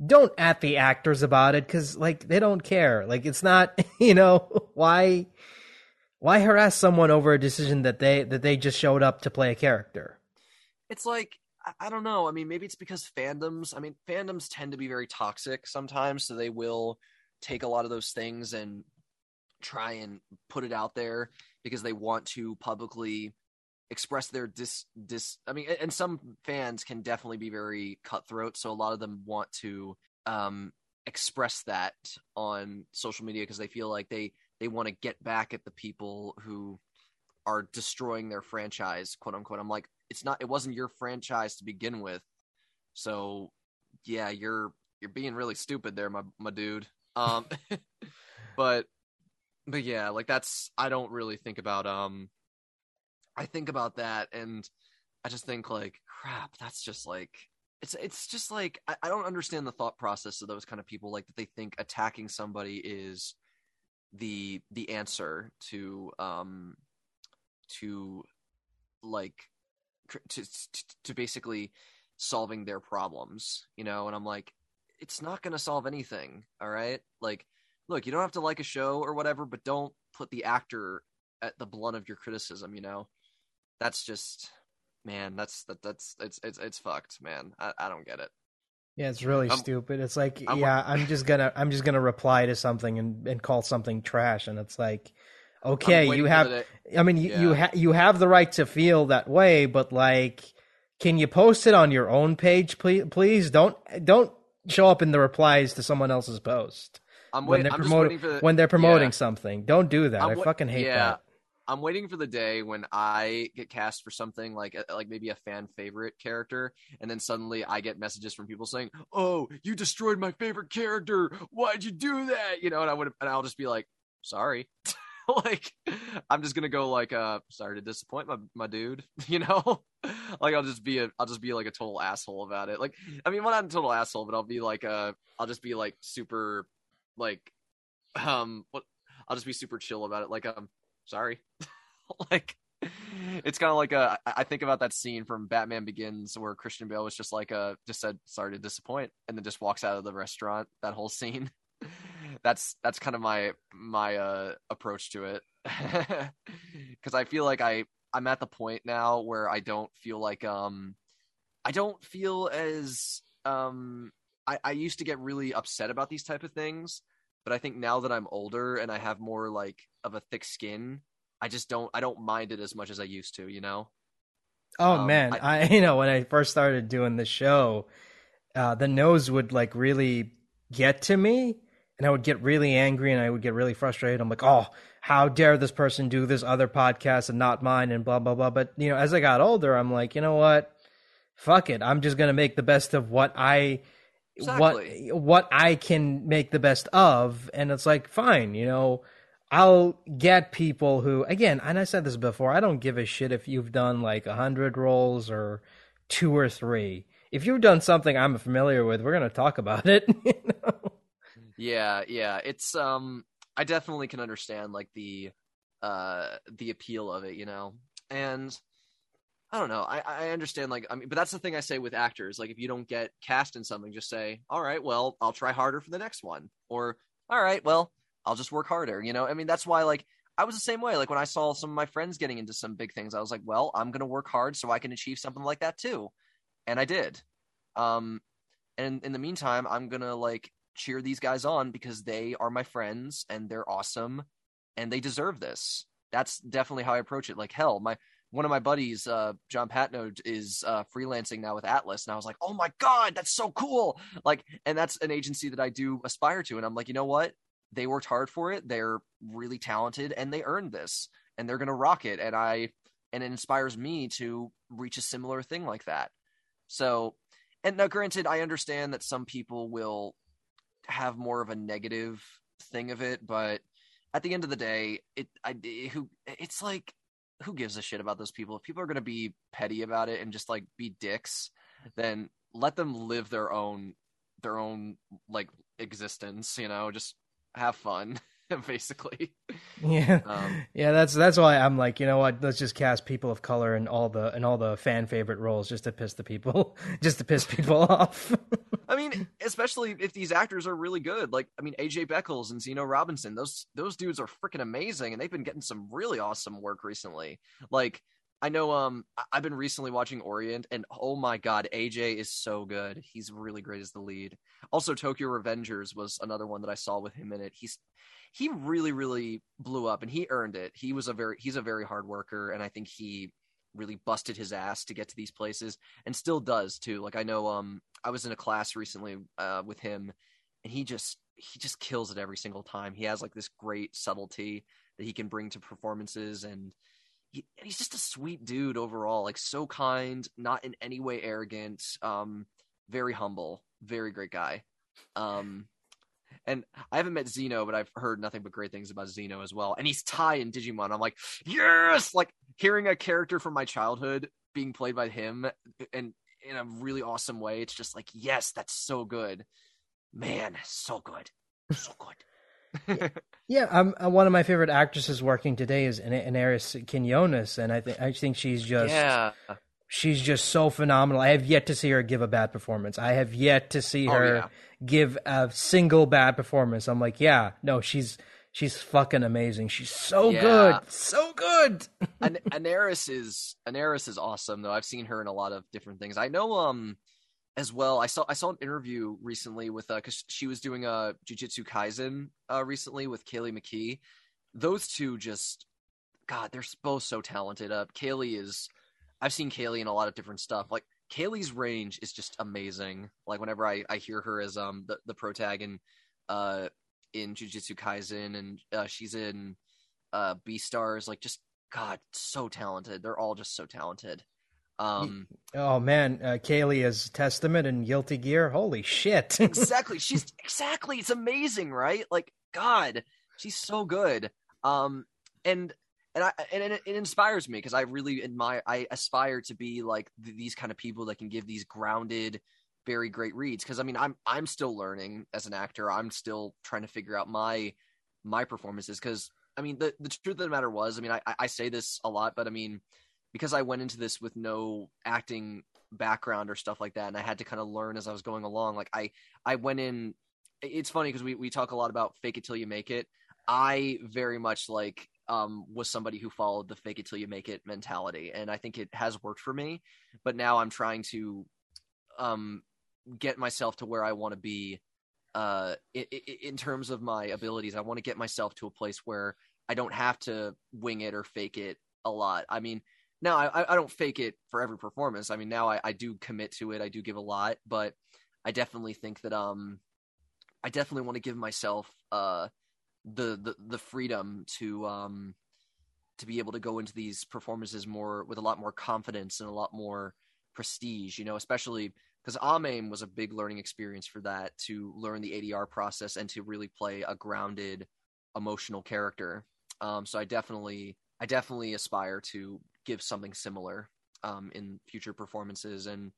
don't at the actors about it cuz like they don't care. Like it's not, [laughs] you know, why why harass someone over a decision that they that they just showed up to play a character? It's like I don't know. I mean, maybe it's because fandoms. I mean, fandoms tend to be very toxic sometimes, so they will take a lot of those things and try and put it out there because they want to publicly express their dis dis. I mean, and some fans can definitely be very cutthroat, so a lot of them want to um, express that on social media because they feel like they they want to get back at the people who are destroying their franchise, quote unquote. I'm like, it's not it wasn't your franchise to begin with. So yeah, you're you're being really stupid there, my my dude. Um [laughs] but but yeah, like that's I don't really think about um I think about that and I just think like crap, that's just like it's it's just like I, I don't understand the thought process of those kind of people like that they think attacking somebody is the the answer to um to like to, to, to basically solving their problems, you know, and I'm like, it's not going to solve anything. All right. Like, look, you don't have to like a show or whatever, but don't put the actor at the blunt of your criticism, you know, that's just, man, that's, that, that's, it's, it's, it's fucked, man. I, I don't get it. Yeah, it's really um, stupid. It's like, I'm, yeah, I'm just gonna, I'm just gonna reply to something and, and call something trash, and it's like, okay, you have. I mean, you yeah. you, ha- you have the right to feel that way, but like, can you post it on your own page, please? Please don't don't show up in the replies to someone else's post. I'm waiting. When they're, promoting, the, when they're promoting yeah. something. Don't do that. I'm I fucking hate yeah. that. I'm waiting for the day when I get cast for something like uh, like maybe a fan favorite character, and then suddenly I get messages from people saying, "Oh, you destroyed my favorite character. Why'd you do that?" You know, and I would and I'll just be like, "Sorry." [laughs] like I'm just gonna go like uh sorry to disappoint my my dude, [laughs] you know? like I'll just be a I'll just be like a total asshole about it. Like I mean, well not a total asshole, but I'll be like uh I'll just be like super like um what I'll just be super chill about it. Like um sorry. [laughs] like it's kind of like a I think about that scene from Batman Begins where Christian Bale was just like uh just said sorry to disappoint and then just walks out of the restaurant. That whole scene. [laughs] that's that's kind of my my uh approach to it [laughs] because i feel like i i'm at the point now where i don't feel like um i don't feel as um i i used to get really upset about these type of things but i think now that i'm older and i have more like of a thick skin i just don't i don't mind it as much as i used to you know Oh Um, man, I- I, [laughs] you know when I first started doing the show, uh, the nose would like really get to me, and I would get really angry and I would get really frustrated. I'm like, oh, how dare this person do this other podcast and not mine, and blah blah blah. But you know, as I got older, I'm like, you know what? Fuck it. I'm just gonna make the best of what I. Exactly. What what I can make the best of, and it's like fine, you know, I'll get people who, again, and I said this before, I don't give a shit if you've done like a hundred roles or two or three. If you've done something I'm familiar with, we're gonna talk about it. [laughs] you know? Yeah, yeah. It's um I definitely can understand like the uh the appeal of it, you know. And I don't know. I I understand like I mean but that's the thing I say with actors. Like if you don't get cast in something, just say, "All right, well, I'll try harder for the next one." Or, "All right, well, I'll just work harder." You know? I mean, that's why like I was the same way. Like when I saw some of my friends getting into some big things, I was like, "Well, I'm going to work hard so I can achieve something like that too." And I did. Um and in the meantime, I'm going to like cheer these guys on because they are my friends and they're awesome and they deserve this. That's definitely how I approach it. Like hell, my one of my buddies, uh, John Patnode, is uh, freelancing now with Atlas, and I was like, "Oh my god, that's so cool!" Like, and that's an agency that I do aspire to, and I'm like, you know what? They worked hard for it. They're really talented, and they earned this, and they're gonna rock it. And I, and it inspires me to reach a similar thing like that. So, and now, granted, I understand that some people will have more of a negative thing of it, but at the end of the day, it I who it's like who gives a shit about those people? If people are going to be petty about it and just like be dicks, then let them live their own their own like existence, you know, just have fun [laughs] basically. Yeah, Um, yeah. That's that's why I'm like, you know what? Let's just cast people of color in all the in all the fan favorite roles, just to piss the people, [laughs] just to piss people [laughs] off. I mean, [laughs] especially if these actors are really good. Like, I mean, AJ Beckles and Zeno Robinson, those those dudes are freaking amazing, and they've been getting some really awesome work recently. Like, I know, um, I've been recently watching Orient, and oh my god, AJ is so good. He's really great as the lead. Also, Tokyo Revengers was another one that I saw with him in it. He's he really, really blew up, and he earned it. He was a very he's a very hard worker, and I think he really busted his ass to get to these places and still does too. Like i know um i was in a class recently uh with him and he just he just kills it every single time. He has like this great subtlety that he can bring to performances and he, he's just a sweet dude overall like so kind not in any way arrogant um very humble very great guy. Um and I haven't met Zeno, but I've heard nothing but great things about Zeno as well. And he's Tai in Digimon. I'm like, yes! Like hearing a character from my childhood being played by him and in a really awesome way. It's just like, yes, that's so good. Man, so good. So good. [laughs] Yeah, I'm, uh, one of my favorite actresses working today is An- Anairis Quinones, and I think I think she's just yeah. She's just so phenomenal. I have yet to see her give a bad performance. I have yet to see Oh, her yeah. give a single bad performance. I'm like, yeah, no, she's she's fucking amazing. She's so Yeah. good, so good. [laughs] An- Anairis is Anairis is awesome though. I've seen her in a lot of different things. I know um as well. I saw I saw an interview recently with uh because she was doing a Jujutsu Kaisen uh recently with Kayleigh McKee. Those two just God, they're both so talented. Uh, Kayleigh is I've seen Kayleigh in a lot of different stuff. Like Kayleigh's range is just amazing. Like whenever I I hear her as um the the protag in uh in Jujutsu Kaisen and uh, she's in uh B Stars, like just God, so talented. They're all just so talented. Um, Oh man, uh, Kayleigh is Testament and Guilty Gear. Holy shit! [laughs] exactly. She's exactly. It's amazing, right? Like God, she's so good. Um, and and I and it, it inspires me because I really admire. I aspire to be like th- these kind of people that can give these grounded, very great reads. Because I mean, I'm I'm still learning as an actor. I'm still trying to figure out my my performances. Because I mean, the the truth of the matter was, I mean, I I say this a lot, but I mean, because I went into this with no acting background or stuff like that, and I had to kind of learn as I was going along. Like I I went in it's funny because we we talk a lot about fake it till you make it. I very much like um, was somebody who followed the fake it till you make it mentality, and I think it has worked for me. But now I'm trying to um, get myself to where I want to be uh, in, in terms of my abilities. I want to get myself to a place where I don't have to wing it or fake it a lot. I mean, now I, I don't fake it for every performance. I mean, now I, I do commit to it. I do give a lot, but I definitely think that um, I definitely want to give myself uh the the the freedom to um to be able to go into these performances more with a lot more confidence and a lot more prestige. You know, especially because AMAIM was a big learning experience for that to learn the ADR process and to really play a grounded emotional character. Um, so I definitely I definitely aspire to give something similar um, in future performances and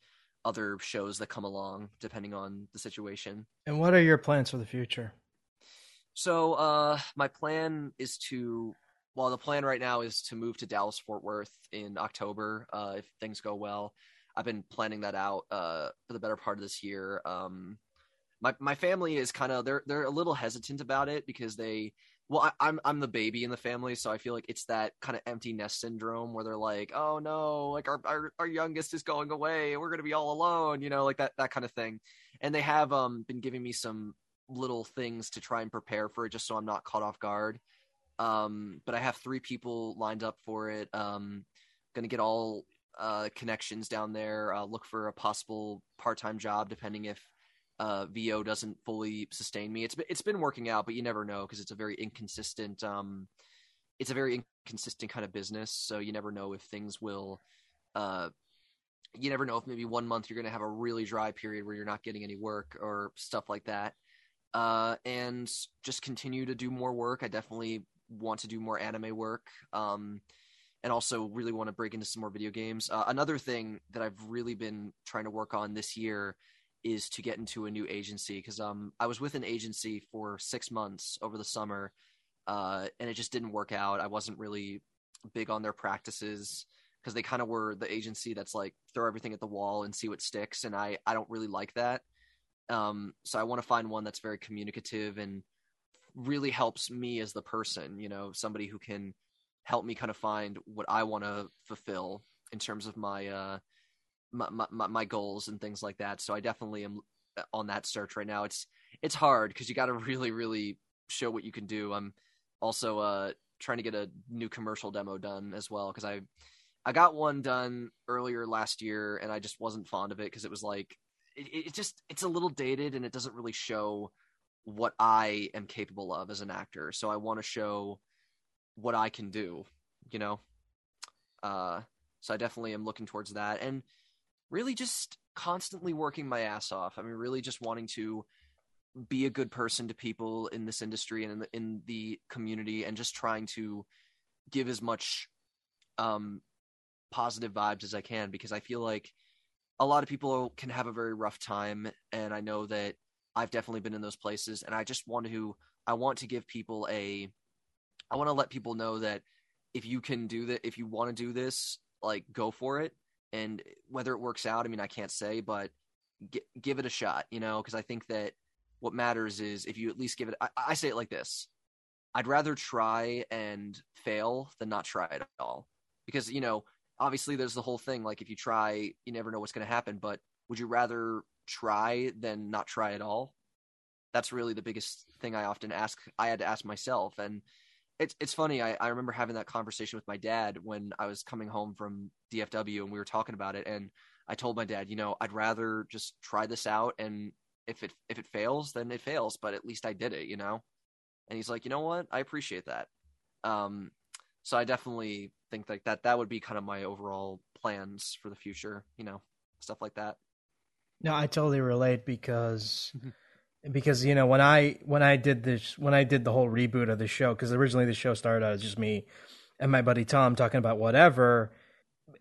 other shows that come along depending on the situation. And what are your plans for the future? So uh, my plan is to well the plan right now is to move to Dallas Fort Worth in October uh, if things go well. I've been planning that out uh, for the better part of this year. Um, my my family is kind of they're they're a little hesitant about it because they well I, am I'm, I'm the baby in the family so i feel like it's that kind of empty nest syndrome where they're like oh no like our our, our youngest is going away we're to be all alone you know like that that kind of thing and they have um been giving me some little things to try and prepare for it just so i'm not caught off guard um but i have three people lined up for it um gonna get all uh connections down there uh, look for a possible part-time job depending if uh, VO doesn't fully sustain me. It's it's been working out, but you never know because it's a very inconsistent. Um, it's a very inconsistent kind of business, so you never know if things will. Uh, you never know if maybe one month you're going to have a really dry period where you're not getting any work or stuff like that. Uh, and just continue to do more work. I definitely want to do more anime work. Um, and also really want to break into some more video games. Uh, another thing that I've really been trying to work on this year is to get into a new agency because um I was with an agency for six months over the summer, uh, and it just didn't work out. I wasn't really big on their practices because they kind of were the agency that's like throw everything at the wall and see what sticks, and I I don't really like that. Um, so I want to find one that's very communicative and really helps me as the person. You know, somebody who can help me kind of find what I want to fulfill in terms of my uh my, my, my goals and things like that. So I definitely am uh, on that search right now. It's it's hard because you got to [laughs] really really show what you can do. I'm also uh trying to get a new commercial demo done as well because I I got one done earlier last year and I just wasn't fond of it because it was like it, it just it's a little dated and it doesn't really show what I am capable of as an actor. So I want to show what I can do, you know. Uh so I definitely am looking towards that and really just constantly working my ass off. I mean, really just wanting to be a good person to people in this industry and in the, in the community, and just trying to give as much um, positive vibes as I can because I feel like a lot of people can have a very rough time, and I know that I've definitely been in those places, and I just want to I want to give people a I want to let people know that if you can do that, if you want to do this, like go for it and whether it works out, I mean, I can't say, but g- give it a shot, you know, because I think that what matters is if you at least give it. I, I say it like this: I'd rather try and fail than not try at all, because you know, obviously, there's the whole thing. Like, if you try, you never know what's going to happen. But would you rather try than not try at all? That's really the biggest thing I often ask. I had to ask myself, and it's it's funny. I, I remember having that conversation with my dad when I was coming home from DFW and we were talking about it. And I told my dad, you know, I'd rather just try this out and if it if it fails, then it fails, but at least I did it, you know? And he's like, you know what? I appreciate that. Um so I definitely think like that that would be kind of my overall plans for the future, you know, stuff like that. No, I totally relate because mm-hmm. because you know when I when I did this when I did the whole reboot of the show because originally the show started out as just me and my buddy Tom talking about whatever.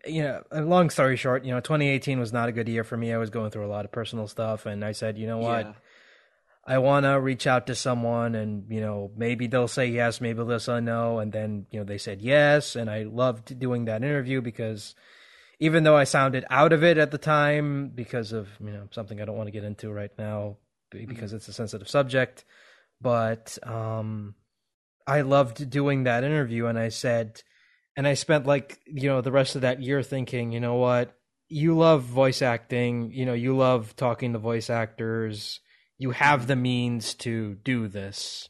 You know, long story short, you know, 2018 was not a good year for me. I was going through a lot of personal stuff, and I said, you know what, yeah. I want to reach out to someone, and you know, maybe they'll say yes, maybe they'll say no, and then you know they said yes, and I loved doing that interview because even though I sounded out of it at the time because of you know something I don't want to get into right now, because it's a sensitive subject. But um, I loved doing that interview, and I said, and I spent like you know the rest of that year thinking, you know what, you love voice acting, you know, you love talking to voice actors, you have the means to do this,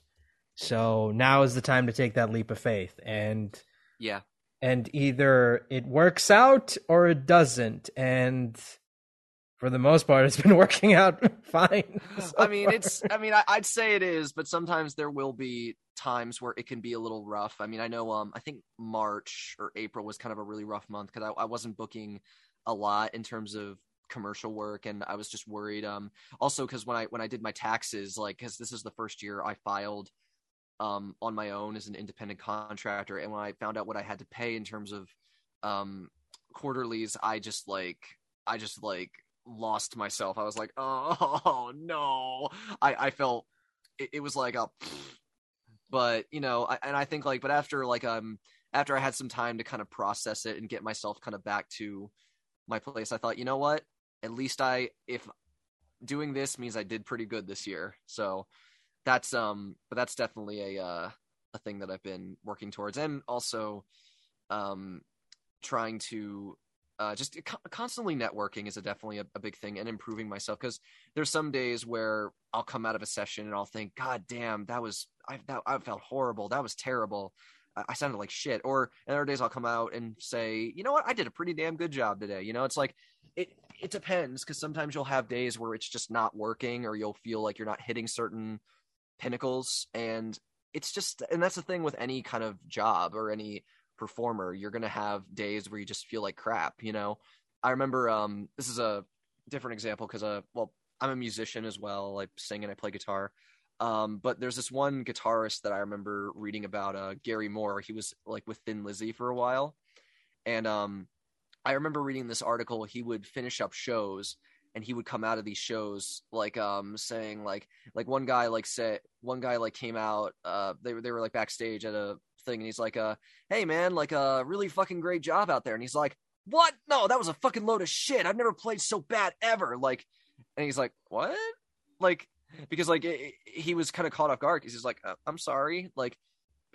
so now is the time to take that leap of faith, and Yeah. and either it works out or it doesn't, and for the most part, it's [laughs] been working out [laughs] fine. so I mean, far. it's. I mean, I, I'd say it is, but sometimes there will be times where it can be a little rough. I mean, I know. Um, I think March or April was kind of a really rough month because I, I wasn't booking a lot in terms of commercial work, and I was just worried. Um, also because when I when I did my taxes, like, because this is the first year I filed um on my own as an independent contractor, and when I found out what I had to pay in terms of um quarterlies, I just like I just like lost myself. I was like, [laughs] oh no. I I felt it, it was like a [sniffs] but you know, I, and I think like but after like um after I had some time to kind of process it and get myself kind of back to my place, I thought, you know what? At least I if doing this means I did pretty good this year. So that's um but that's definitely a uh a thing that I've been working towards and also um trying to uh, just co- constantly networking is a definitely a, a big thing and improving myself because there's some days where I'll come out of a session and I'll think, God damn, that was I that I felt horrible, that was terrible, I, I sounded like shit. Or other days I'll come out and say, you know what, I did a pretty damn good job today. You know, it's like it it depends because sometimes you'll have days where it's just not working or you'll feel like you're not hitting certain pinnacles and it's just and that's the thing with any kind of job or any performer you're going to have days where you just feel like crap you know? I remember um this is a different example because uh well i'm a musician as well i sing and i play guitar um but there's this one guitarist that i remember reading about uh gary moore. He was like with thin lizzy for a while and um i remember reading this article he would finish up shows and he would come out of these shows like um saying like like one guy like said one guy like came out uh they were they were like backstage at a thing and he's like uh hey man like a uh, really fucking great job out there. And he's like what? No that was a fucking load of shit. I've never played so bad ever. Like and he's like what? Like because like it, he was kind of caught off guard because he's like uh, i'm sorry. Like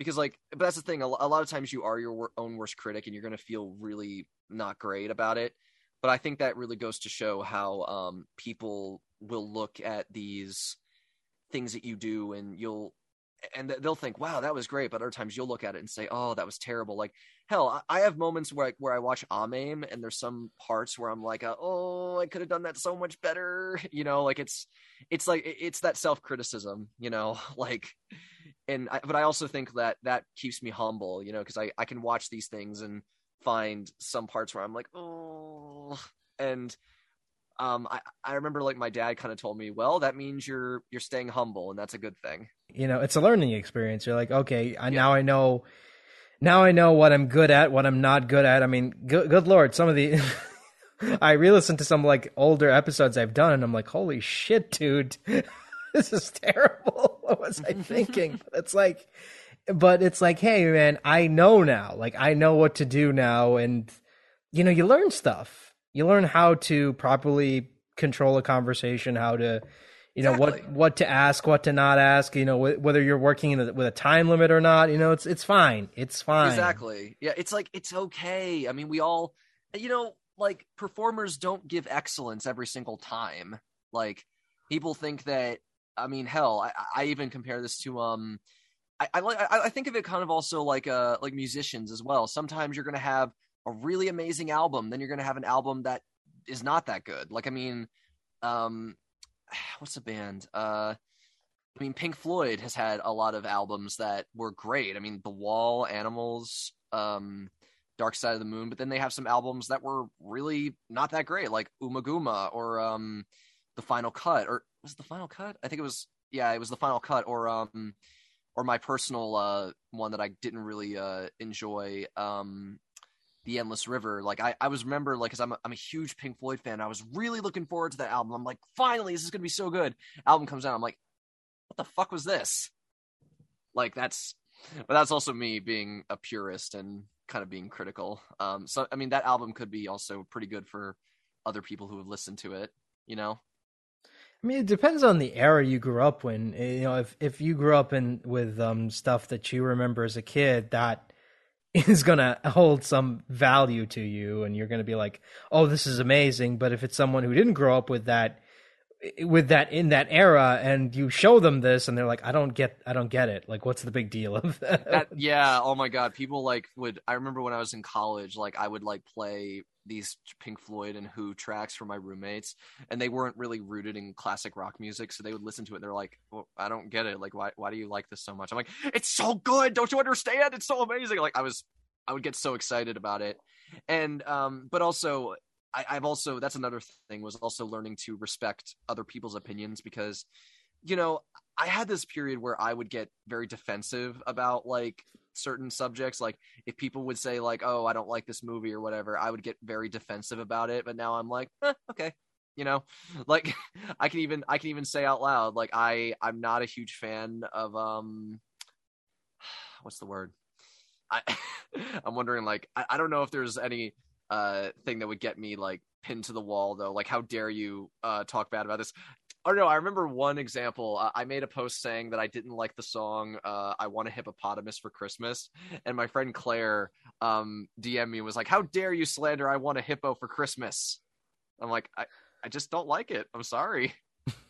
because like but that's the thing a, lot of times you are your own worst critic and you're going to feel really not great about it. But I think that really goes to show how um, people will look at these things that you do, and you'll and they'll think, "Wow, that was great," but other times you'll look at it and say, "Oh, that was terrible." Like hell, I have moments where I, where I watch AMAIM, and there's some parts where I'm like, uh, "Oh, I could have done that so much better," [laughs] you know. Like it's it's like it's that self criticism, you know, [laughs] like. And I, but I also think that that keeps me humble, you know, because I I can watch these things and find some parts where I'm like, oh, and um, I I remember like my dad kind of told me, well, that means you're you're staying humble, and that's a good thing. You know, it's a learning experience. You're like, okay, I, now I know, now I know what I'm good at, what I'm not good at. I mean, good, good lord, some of the. [laughs] I re-listened to some like older episodes I've done, and I'm like, holy shit, dude, [laughs] this is terrible. [laughs] what was I thinking? it's like, but it's like, hey, man, I know now. Like, I know what to do now, and you know, you learn stuff. You learn how to properly control a conversation, how to, you know, Exactly. what what to ask, what to not ask. You know, wh- whether you're working in a, with a time limit or not. You know, it's it's fine. It's fine. Exactly. Yeah, it's like it's okay. I mean, we all, you know, like performers don't give excellence every single time. Like people think that. I mean, hell, I, I even compare this to um. I, I I think of it kind of also like uh like musicians as well. Sometimes you're gonna have a really amazing album, then you're gonna have an album that is not that good. Like I mean, um, [sighs] what's the band? Uh, I mean, Pink Floyd has had a lot of albums that were great. I mean, The Wall, Animals, um, Dark Side of the Moon, but then they have some albums that were really not that great, like Ummagumma or um, The Final Cut, or was it The Final Cut? I think it was. Yeah, it was The Final Cut, or um, or my personal uh one that I didn't really uh enjoy, um, The Endless River. Like I, I was remember like, cause I'm a, I'm a huge Pink Floyd fan. I was really looking forward to that album. I'm like, finally, this is gonna be so good. Album comes out, I'm like what the fuck was this? Like that's, but that's also me being a purist and kind of being critical. Um, so I mean that album could be also pretty good for other people who have listened to it. You know, I mean, it depends on the era you grew up in. You know, if if you grew up in with um, stuff that you remember as a kid, that [laughs] is gonna hold some value to you, and you're gonna be like, "Oh, this is amazing." But if it's someone who didn't grow up with that, with that in that era, and you show them this, and they're like, "I don't get, I don't get it. Like, what's the big deal of that?" that yeah oh my god people like would i remember when i was in college like i would like play these pink floyd and who tracks for my roommates and they weren't really rooted in classic rock music so they would listen to it. They're like well, i don't get it. Like why, why do you like this so much? I'm like it's so good. Don't you understand? It's so amazing. Like i was i would get so excited about it. And um but also I, i've also that's another thing was also learning to respect other people's opinions because you know, I had this period where I would get very defensive about like certain subjects. Like if people would say like, "Oh, I don't like this movie" or whatever, I would get very defensive about it. But now I'm like, eh, okay, you know, [laughs] like [laughs] I can even I can even say out loud like I I'm not a huge fan of um, [sighs] what's the word? I [laughs] I'm wondering like I, I don't know if there's any uh thing that would get me like pinned to the wall though like how dare you uh talk bad about this Oh no, I remember one example. Uh, I made a post saying that I didn't like the song uh, "I Want a Hippopotamus for Christmas," and my friend Claire um, DM me and was like, "How dare you slander I want a hippo for Christmas?" I'm like, I, I just don't like it. I'm sorry.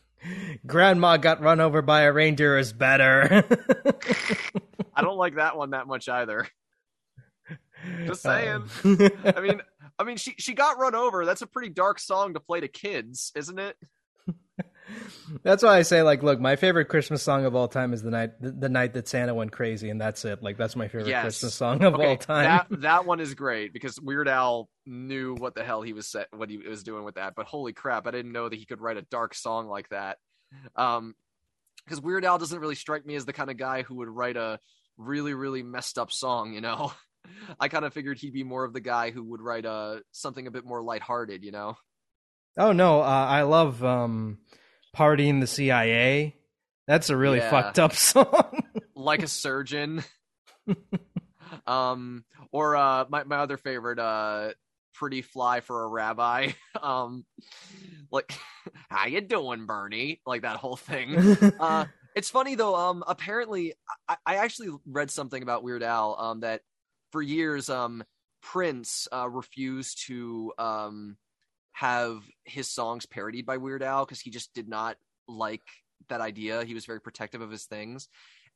[laughs] Grandma got run over by a reindeer is better. [laughs] I don't like that one that much either. Just saying. Um. [laughs] I mean, I mean, she she got run over. That's a pretty dark song to play to kids, isn't it? That's why I say, like, look, my favorite Christmas song of all time is the night the, the night that Santa went crazy, and that's it. Like, that's my favorite yes. Christmas song of okay, all time. That [laughs] that one is great because Weird Al knew what the hell he was set, what he was doing with that. But holy crap, I didn't know that he could write a dark song like that. Um, because Weird Al doesn't really strike me as the kind of guy who would write a really really messed up song. You know, [laughs] I kind of figured he'd be more of the guy who would write a uh, something a bit more lighthearted. You know. Oh no, uh, I love um Party in the CIA. That's a really yeah. fucked up [laughs] song. like a surgeon. [laughs] um or uh my, my other favorite uh pretty fly for a rabbi [laughs] um like how you doing bernie like that whole thing uh it's funny though um apparently I, I actually read something about weird al um that for years um prince uh refused to um have his songs parodied by Weird Al because he just did not like that idea. He was very protective of his things.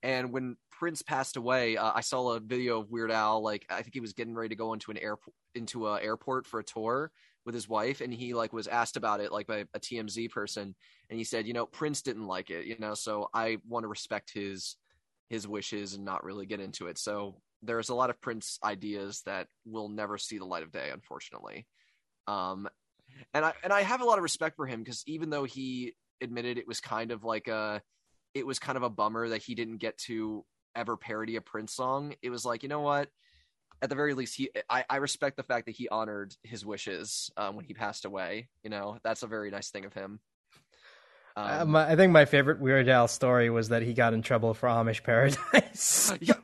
And when Prince passed away, uh, I saw a video of Weird Al. Like I think he was getting ready to go into an airport into a airport for a tour with his wife, and he like was asked about it like by a TMZ person, and he said, you know, Prince didn't like it, you know, so I want to respect his his wishes and not really get into it. So there's a lot of Prince ideas that will never see the light of day, unfortunately. Um, and I and I have a lot of respect for him because even though he admitted it was kind of like a it was kind of a bummer that he didn't get to ever parody a Prince song. It was like, you know what? At the very least, he I, I respect the fact that he honored his wishes um, when he passed away. You know, that's a very nice thing of him. Uh, um, uh, I think my favorite Weird Al story was that he got in trouble for Amish Paradise. [laughs] yeah,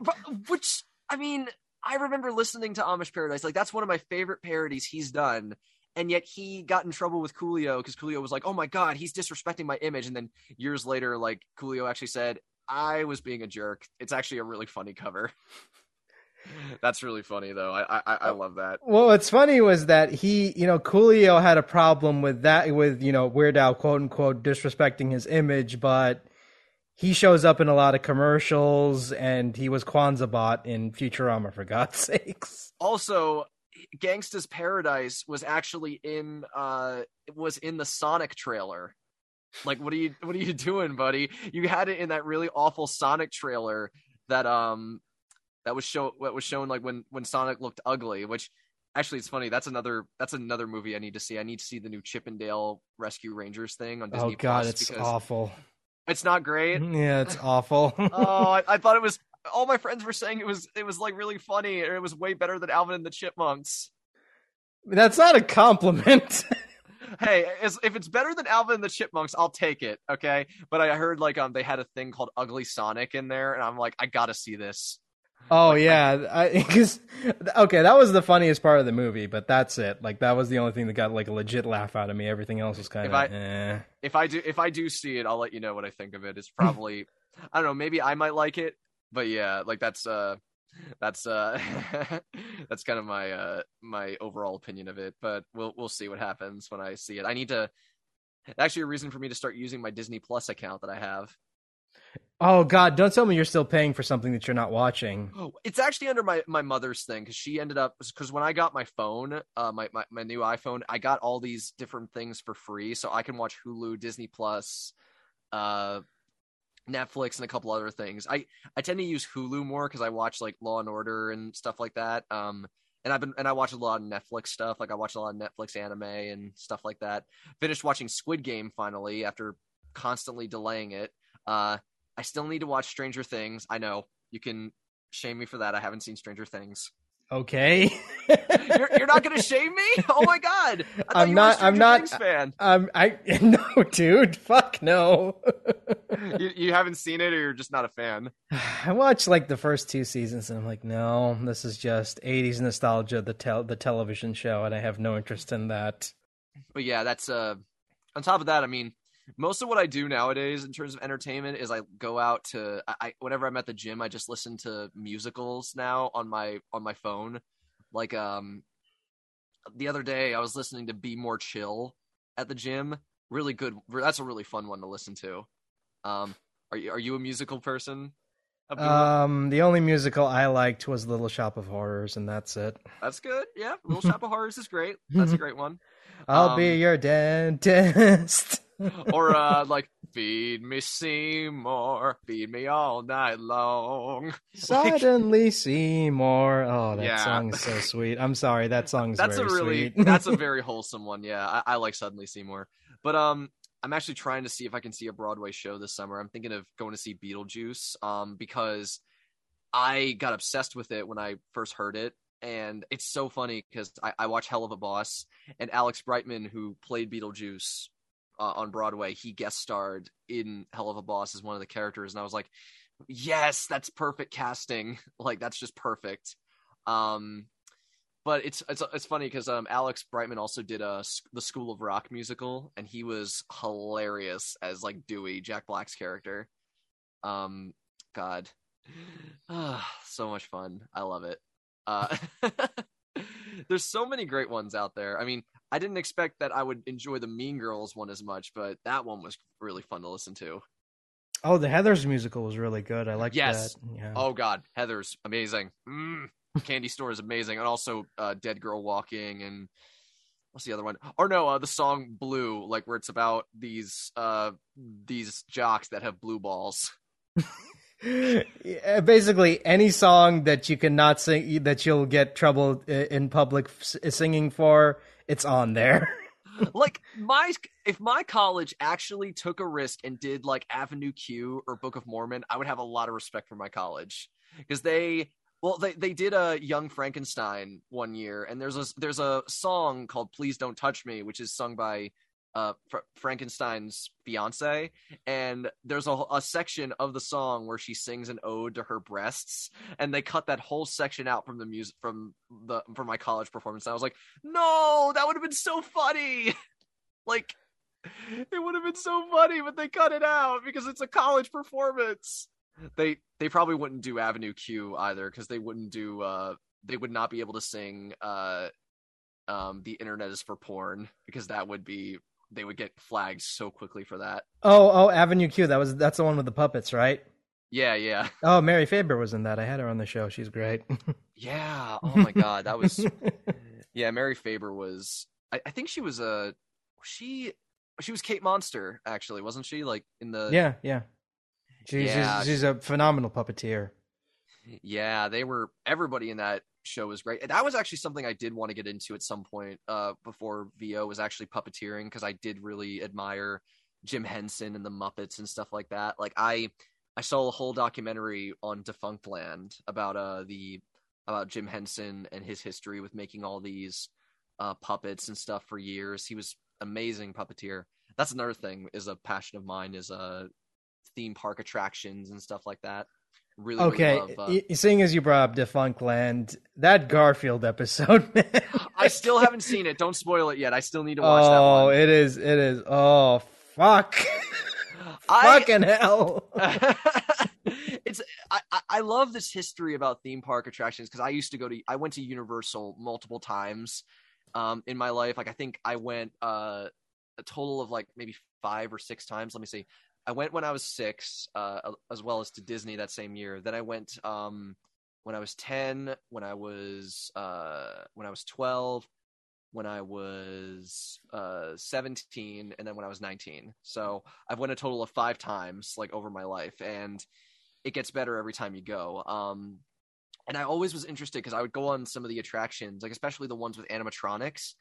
which I mean, I remember listening to Amish Paradise. Like that's one of my favorite parodies he's done and yet he got in trouble with Coolio because Coolio was like, "Oh my god, he's disrespecting my image." And then years later, like Coolio actually said, "I was being a jerk." It's actually a really funny cover. [laughs] That's really funny though. I, I I love that. Well, what's funny was that he, you know, Coolio had a problem with that, with you know Weird Al quote unquote disrespecting his image, but he shows up in a lot of commercials, and he was Kwanzaabot in Futurama for God's [laughs] sakes. Also, Gangsta's Paradise was actually in uh was in the Sonic trailer. Like what are you what are you doing, buddy? You had it in that really awful Sonic trailer that um that was show what was shown like when when Sonic looked ugly, which actually it's funny. That's another that's another movie I need to see. I need to see the new Chip 'n Dale Rescue Rangers thing on Disney. Oh god, Plus it's awful. It's not great. [laughs] Yeah, it's awful. [laughs] oh, I, I, thought it was all my friends were saying it was it was like really funny and it was way better than Alvin and the Chipmunks. That's not a compliment. [laughs] hey, if it's better than Alvin and the Chipmunks, I'll take it. Okay, but I heard like um they had a thing called Ugly Sonic in there, and I'm like, I gotta see this. Oh yeah, because [laughs] okay, that was the funniest part of the movie, but that's it. Like that was the only thing that got like a legit laugh out of me. Everything else was kind of. I- eh. if I do if I do see it, I'll let you know what I think of it. It's probably [laughs] I don't know, maybe I might like it, but yeah, like that's uh that's uh [laughs] that's kind of my uh my overall opinion of it, but we'll we'll see what happens when I see it. I need to actually a reason for me to start using my Disney Plus account that I have. Oh God! Don't tell me you're still paying for something that you're not watching. Oh, it's actually under my my mother's thing because she ended up because when I got my phone, uh, my, my my new iPhone, I got all these different things for free, so I can watch Hulu, Disney Plus, uh, Netflix, and a couple other things. I I tend to use Hulu more because I watch like Law and Order and stuff like that. Um, and I've been and I watch a lot of Netflix stuff. Like I watch a lot of Netflix anime and stuff like that. Finished watching Squid Game finally after constantly delaying it. Uh, I still need to watch Stranger Things. I know you can shame me for that. I haven't seen Stranger Things. Okay. You're, you're not going to shame me? [laughs] Oh my god! I I'm not- I'm not- Things fan. um, I [laughs] no, dude. Fuck no. You, you haven't seen it, or you're just not a fan. [sighs] I watched like the first two seasons, and I'm like, no, this is just '80s nostalgia, the tel- the television show, and I have no interest in that. But yeah, that's uh. On top of that, I mean, most of what I do nowadays in terms of entertainment is I go out to I, whenever I'm at the gym, I just listen to musicals now on my on my phone. Like um, the other day I was listening to "Be More Chill" at the gym. Really good. That's a really fun one to listen to. Um, are you are you a musical person? Um, the only musical I liked was Little Shop of Horrors, and that's it. That's good. Yeah, [laughs] Little Shop of Horrors is great. That's a great one. I'll be Um, your dentist. [laughs] or uh like feed me Seymour, feed me all night long. [laughs] Suddenly Seymour. Oh, that Yeah. song is so sweet. I'm sorry, that song is That's a really sweet. [laughs] that's a very wholesome one. Yeah, I, I like Suddenly Seymour. But um I'm actually trying to see if I can see a Broadway show this summer. I'm thinking of going to see Beetlejuice um because I got obsessed with it when I first heard it. And it's so funny because I, I watch Helluva Boss and Alex Brightman, who played Beetlejuice uh, on Broadway, he guest starred in Helluva Boss as one of the characters. And I was like, yes, that's perfect casting. [laughs] Like, that's just perfect. Um, but it's it's it's funny because um Alex Brightman also did a the School of Rock musical, and he was hilarious as like Dewey, Jack Black's character. Um, God, ah, so much fun. I love it. Uh, [laughs] there's so many great ones out there. I mean, I didn't expect that I would enjoy the Mean Girls one as much, but that one was really fun to listen to. oh, the Heather's musical was really good. I like Yes. that. Yeah. Oh God, Heather's amazing. Mm, Candy Store is amazing, and also uh, Dead Girl Walking and what's the other one? Or no, uh, the song Blue, like where it's about these uh these jocks that have blue balls. [laughs] Basically any song that you cannot sing that you'll get trouble in public singing for it's on there. [laughs] Like my if my college actually took a risk and did like Avenue Q or Book of Mormon, I would have a lot of respect for my college. Because they well they they did a Young Frankenstein one year and there's a there's a song called Please Don't Touch Me which is sung by uh Fr- Frankenstein's fiance and there's a, a section of the song where she sings an ode to her breasts and they cut that whole section out from the music from the from my college performance. And I was like no that would have been so funny! [laughs] Like it would have been so funny but they cut it out because it's a college performance. They they probably wouldn't do avenue q either because they wouldn't do uh they would not be able to sing uh um the internet is for porn because that would be they would get flagged so quickly for that. Oh oh avenue q that was that's the one with the puppets right? Yeah yeah. [laughs] Oh mary faber was in that. I had her on the show. She's great. [laughs] Yeah. Oh my god that was [laughs] yeah mary faber was i, I think she was a she she was kate monster actually wasn't she? Like in the yeah yeah. She's, Yeah. she's she's a phenomenal puppeteer. Yeah, they were everybody in that show was great. And that was actually something I did want to get into at some point uh before VO was actually puppeteering because I did really admire Jim Henson and the Muppets and stuff like that. Like I I saw a whole documentary on Defunctland about uh the about Jim Henson and his history with making all these uh puppets and stuff for years. He was amazing puppeteer. That's another thing is a passion of mine is uh theme park attractions and stuff like that. Really, really Okay, love, uh, seeing as you brought up Defunctland, that Garfield episode, [laughs] man. I still haven't seen it. Don't spoil it yet. I still need to watch that oh, it is, it is. Oh, fuck. [laughs] I- Fucking hell. [laughs] it's I, I- I love this history about theme park attractions because I used to go to I went to Universal multiple times um in my life. Like I think I went uh a total of like maybe five or six times. Let me see. I went when I was six, uh as well as to Disney that same year. Then I went um when I was ten, when I was uh when I was twelve, when I was uh 17 and then when I was 19. So I've went a total of 5 times like over my life and it gets better every time you go. Um and I always was interested cuz I would go on some of the attractions, like especially the ones with animatronics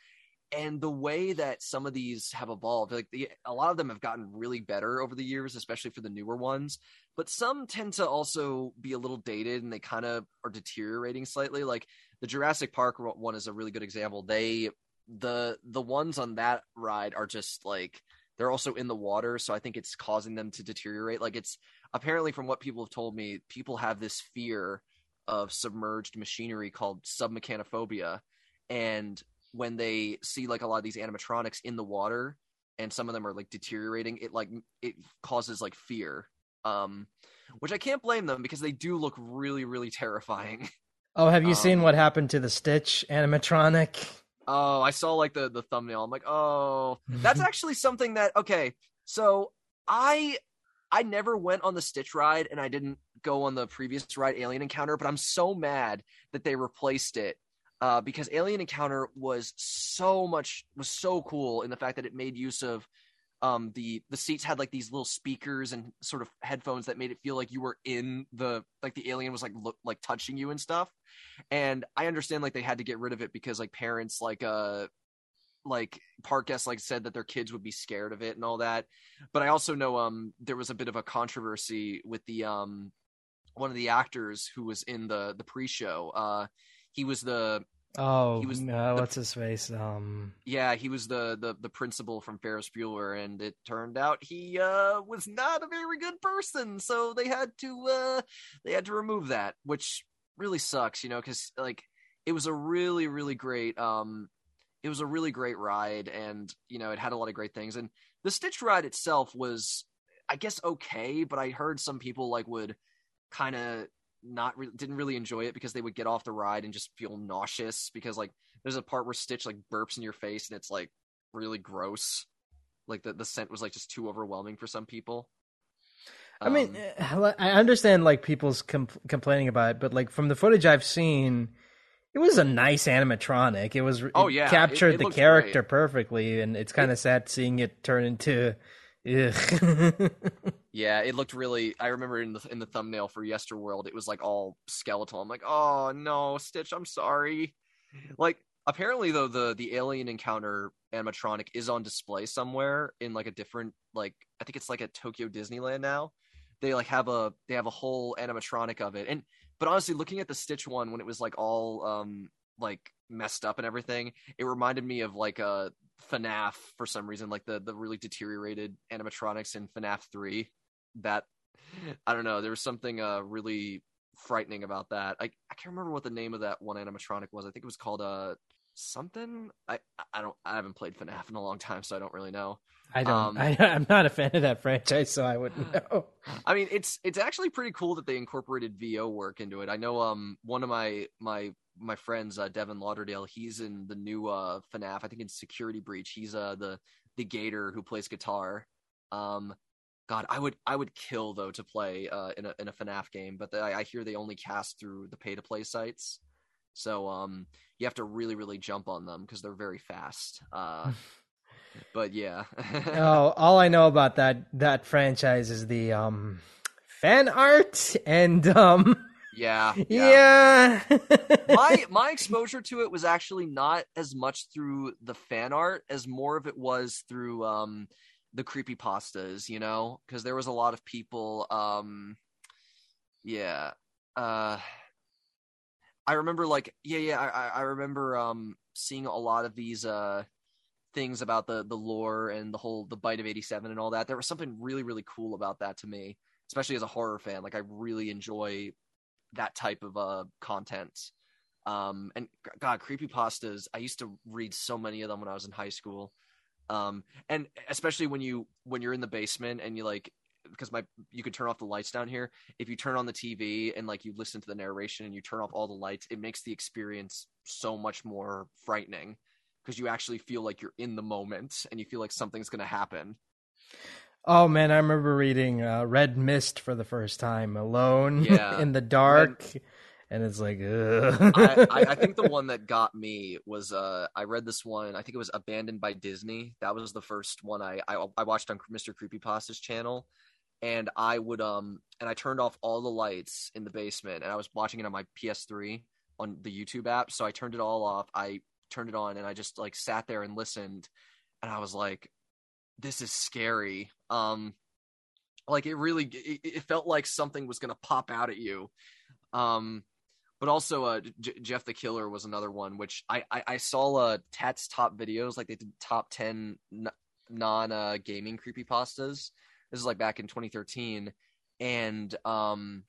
and the way that some of these have evolved like the, a lot of them have gotten really better over the years especially for the newer ones but some tend to also be a little dated and they kind of are deteriorating slightly like the Jurassic Park one is a really good example. They the the ones on that ride are just like they're also in the water, so I think it's causing them to deteriorate. Like it's apparently from what people have told me, people have this fear of submerged machinery called submechanophobia, and when they see like a lot of these animatronics in the water and some of them are like deteriorating, it like it causes like fear. Um, which I can't blame them because they do look really, really terrifying. Oh, have you seen Um, what happened to the Stitch animatronic? Oh, I saw like the the thumbnail. I'm like, oh, [laughs] that's actually something that okay. So I I never went on the Stitch ride, and I didn't go on the previous ride, Alien Encounter. But I'm so mad that they replaced it uh, because Alien Encounter was so much was so cool in the fact that it made use of um the the seats had like these little speakers and sort of headphones that made it feel like you were in the like the alien was like like touching you and stuff. And i understand like they had to get rid of it because like parents like uh like park guests like said that their kids would be scared of it and all that. But i also know um there was a bit of a controversy with the um one of the actors who was in the the pre-show uh he was the Oh, he was uh, the- what's his face? Um, yeah, he was the the the principal from Ferris Bueller, and it turned out he uh was not a very good person, so they had to uh they had to remove that, which really sucks, you know, because like it was a really really great um it was a really great ride, and you know it had a lot of great things, and the Stitch ride itself was I guess okay, but I heard some people like would kind of not re- didn't really enjoy it because they would get off the ride and just feel nauseous because like there's a part where Stitch like burps in your face and it's like really gross. Like the the scent was like just too overwhelming for some people. I mean, Um, eh, I understand like people's com- complaining about it, but like from the footage I've seen, it was a nice animatronic. It was. Oh, yeah, captured it the looked character perfectly, and it's kind of sad seeing it turn into. Ugh. [laughs] yeah, it looked really. I remember in the in the thumbnail for Yesterworld, it was like all skeletal. I'm like, oh no, Stitch, I'm sorry. Like apparently though, the the alien encounter animatronic is on display somewhere in like a different like I think it's like at Tokyo Disneyland now. They like have a they have a whole animatronic of it, and but honestly, looking at the Stitch one when it was like all um like messed up and everything, it reminded me of like a FNAF for some reason, like the the really deteriorated animatronics in FNAF three. That I don't know. There was something uh really frightening about that. I I can't remember what the name of that one animatronic was. I think it was called uh something. I I don't I haven't played FNAF in a long time, so I don't really know. I don't. Um, [laughs] I, I'm not a fan of that franchise, so I wouldn't [sighs] know. I mean, it's it's actually pretty cool that they incorporated VO work into it. I know um one of my my my friends, uh, Devin Lauderdale, he's in the new uh FNAF. I think in Security Breach. He's uh the the Gator who plays guitar. Um, God, I would I would kill though to play uh in a in a FNAF game, but I, I hear they only cast through the pay to play sites. So um you have to really really jump on them because they're very fast. Uh, [laughs] but yeah. [laughs] oh, all I know about that that franchise is the um fan art and um yeah. [laughs] yeah. my my exposure to it was actually not as much through the fan art as more of it was through um the creepy pastas you know because there was a lot of people um yeah uh i remember like yeah yeah i I- remember um seeing a lot of these uh things about the the lore and the whole the bite of 87 and all that there was something really really cool about that to me especially as a horror fan. Like I really enjoy that type of uh content. Um, and God, creepy pastas. I used to read so many of them when I was in high school. Um, and especially when you when you're in the basement and you like because my you can turn off the lights down here. If you turn on the TV and like you listen to the narration and you turn off all the lights, it makes the experience so much more frightening because you actually feel like you're in the moment and you feel like something's going to happen. Oh man, I remember reading uh, Red Mist for the first time alone Yeah. [laughs] in the dark, Red- and it's like, I. I, I think the [laughs] one that got me was uh I read this one. I think it was Abandoned by Disney. That was the first one I I, I watched on Mr. Creepypasta's channel, and I would um and I turned off all the lights in the basement, and I was watching it on my PS3 on the YouTube app. So I turned it all off. I turned it on, and I just like sat there and listened, and I was like, this is scary. Um, like it really it, it felt like something was gonna pop out at you. Um, but also uh J- Jeff the Killer was another one which I I, I saw uh Tat's top videos like they did top 10 n- non uh, gaming creepypastas. This is like back in 2013 and um